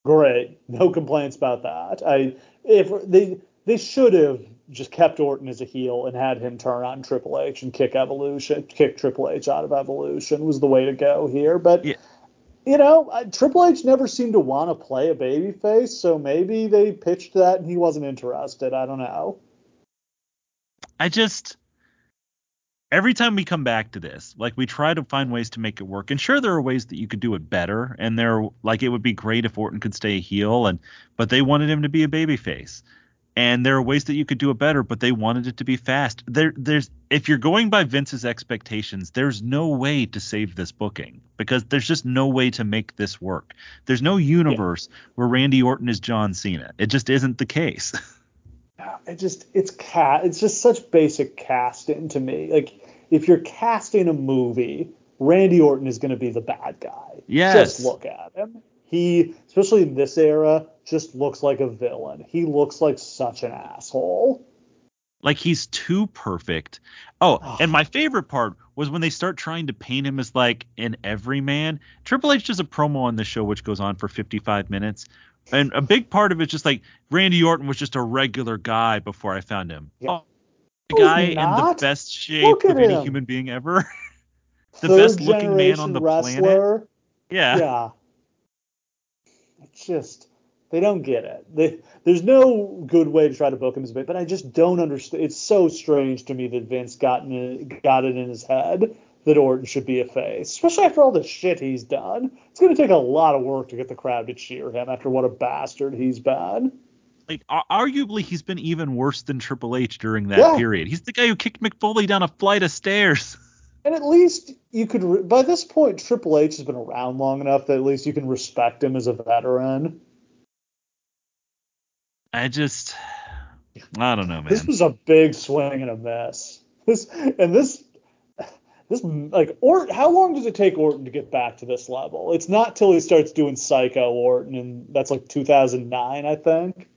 great, no complaints about that. I if they they should have just kept Orton as a heel and had him turn on Triple H and kick Evolution, kick Triple H out of Evolution was the way to go here. But Yeah. you know, I- Triple H never seemed to want to play a baby face, so maybe they pitched that and he wasn't interested. I don't know. I just every time we come back to this, like we try to find ways to make it work. And sure there are ways that you could do it better and there like it would be great if Orton could stay a heel and but they wanted him to be a babyface. And there are ways that you could do it better, but they wanted it to be fast. There there's if you're going by Vince's expectations, there's no way to save this booking because there's just no way to make this work. There's no universe where Randy Orton is John Cena. It just isn't the case. it just it's cat it's just such basic casting to me like if you're casting a movie randy orton is going to be the bad guy Yes. just look at him he especially in this era just looks like a villain he looks like such an asshole Like he's too perfect. Oh, and my favorite part was when they start trying to paint him as like an everyman. Triple H does a promo on the show which goes on for 55 minutes. And a big part of it's just like Randy Orton was just a regular guy before I found him. Yeah. Oh, the guy in the best shape of at any human being ever. the Third best looking man on the planet. Yeah. yeah it's just they don't get it they, there's no good way to try to book him as a bit but i just don't understand it's so strange to me that vince got, in, got it in his head that orton should be a face especially after all the shit he's done it's going to take a lot of work to get the crowd to cheer him after what a bastard he's been Like arguably he's been even worse than Triple H during that Yeah. period. He's the guy who kicked Mick Foley down a flight of stairs. And at least you could, re- by this point, Triple H has been around long enough that at least you can respect him as a veteran. I just, I don't know, man. This was a big swing and a miss. This and this, this like Orton. How long does it take Orton to get back to this level? It's not till he starts doing Psycho Orton, and that's like 2009, I think.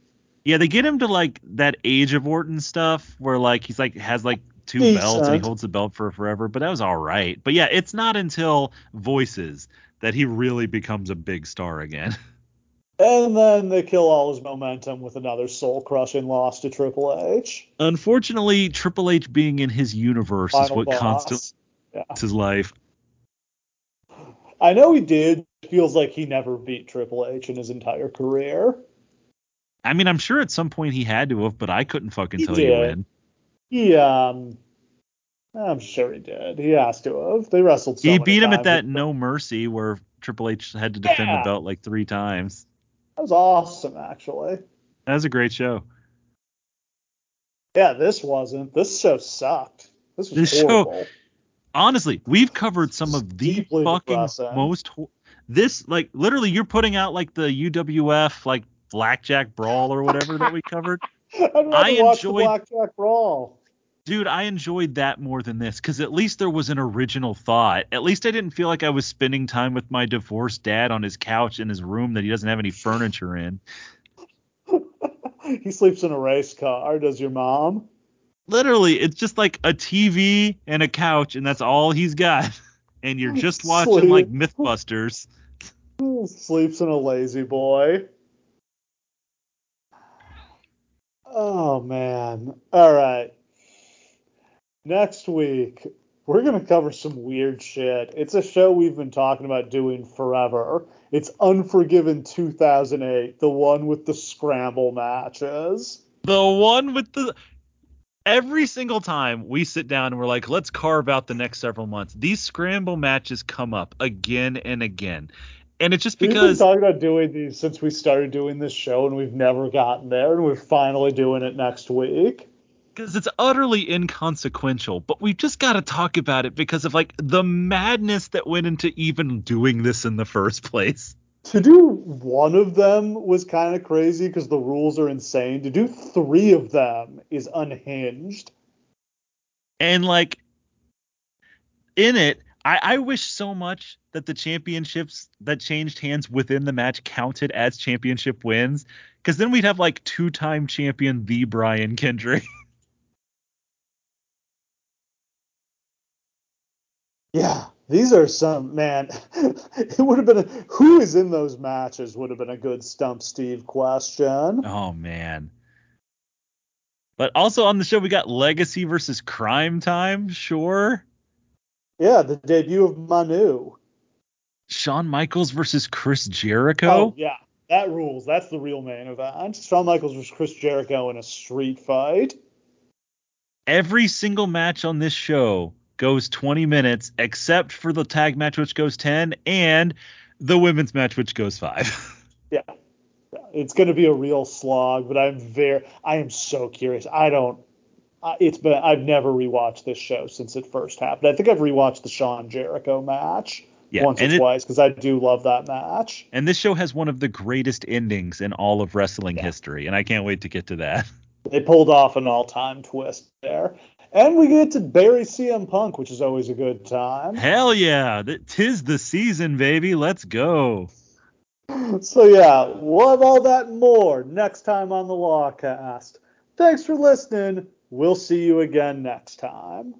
Yeah, they get him to like that age of Orton stuff where like he's like has like two Decent. belts and he holds the belt for forever, but that was all right. But yeah, it's not until Voices that he really becomes a big star again. And then they kill all his momentum with another soul crushing loss to Triple H. Unfortunately, Triple H being in his universe is what boss. constitutes Yeah. his life. I know he did. Feels like he never beat Triple H in his entire career. I mean, I'm sure at some point he had to have, but I couldn't fucking He tell you when. He um I'm sure he did. He has to have. They wrestled so he beat him at that No Mercy where Triple H had to defend Yeah. the belt like three times. That was awesome actually. That was a great show. Yeah, this wasn't. This show sucked. This was This show- horrible. Honestly, we've covered some of the Deeply fucking depressing. most. Ho- this like literally, you're putting out like the UWF like blackjack brawl or whatever that we covered. I enjoyed- Blackjack Brawl. Dude, I enjoyed that more than this because at least there was an original thought. At least I didn't feel like I was spending time with my divorced dad on his couch in his room that he doesn't have any furniture in. he sleeps in a race car. Does your mom? Literally, it's just like a TV and a couch, and that's all he's got. And you're just watching Sleep. like Mythbusters. Sleeps in a lazy boy. Oh man. All right. Next week, we're going to cover some weird shit. It's a show we've been talking about doing forever. It's Unforgiven 2008, the one with the scramble matches. The one with the every single time we sit down and we're like, let's carve out the next several months. These scramble matches come up again and again. And it's just because We've been talking about doing these since we started doing this show, and we've never gotten there, and we're finally doing it next week. because it's utterly inconsequential, but we've just got to talk about it because of like the madness that went into even doing this in the first place. To do one of them was kind of crazy because the rules are insane. To do three of them is unhinged. And like in it, I, I wish so much that the championships that changed hands within the match counted as championship wins. Because then we'd have like two time champion the Brian Kendrick. Yeah, these are some man. It would have been a, who is in those matches would have been a good stump Steve question. oh man. But also on the show we got Legacy versus Cryme Tyme, sure. Yeah, the debut of Manu. Shawn Michaels versus Chris Jericho. Oh yeah, that rules. That's the real main event. Shawn Michaels versus Chris Jericho in a street fight. Every single match on this show goes 20 minutes, except for the tag match, which goes 10, and the women's match, which goes 5. Yeah. It's going to be a real slog, but I'm very, I am so curious. I don't, it's been, I've never rewatched this show since it first happened. I think I've rewatched the Shawn Jericho match Yeah, once or it- twice because I do love that match. and this show has one of the greatest endings in all of wrestling Yeah. history, and I can't wait to get to that. They pulled off an all-time twist there, and we get to bury CM Punk, which is always a good time. Hell yeah. Tis the season, baby. Let's go. So yeah, we'll have all that and more next time on the Lawcast. Thanks for listening. We'll see you again next time.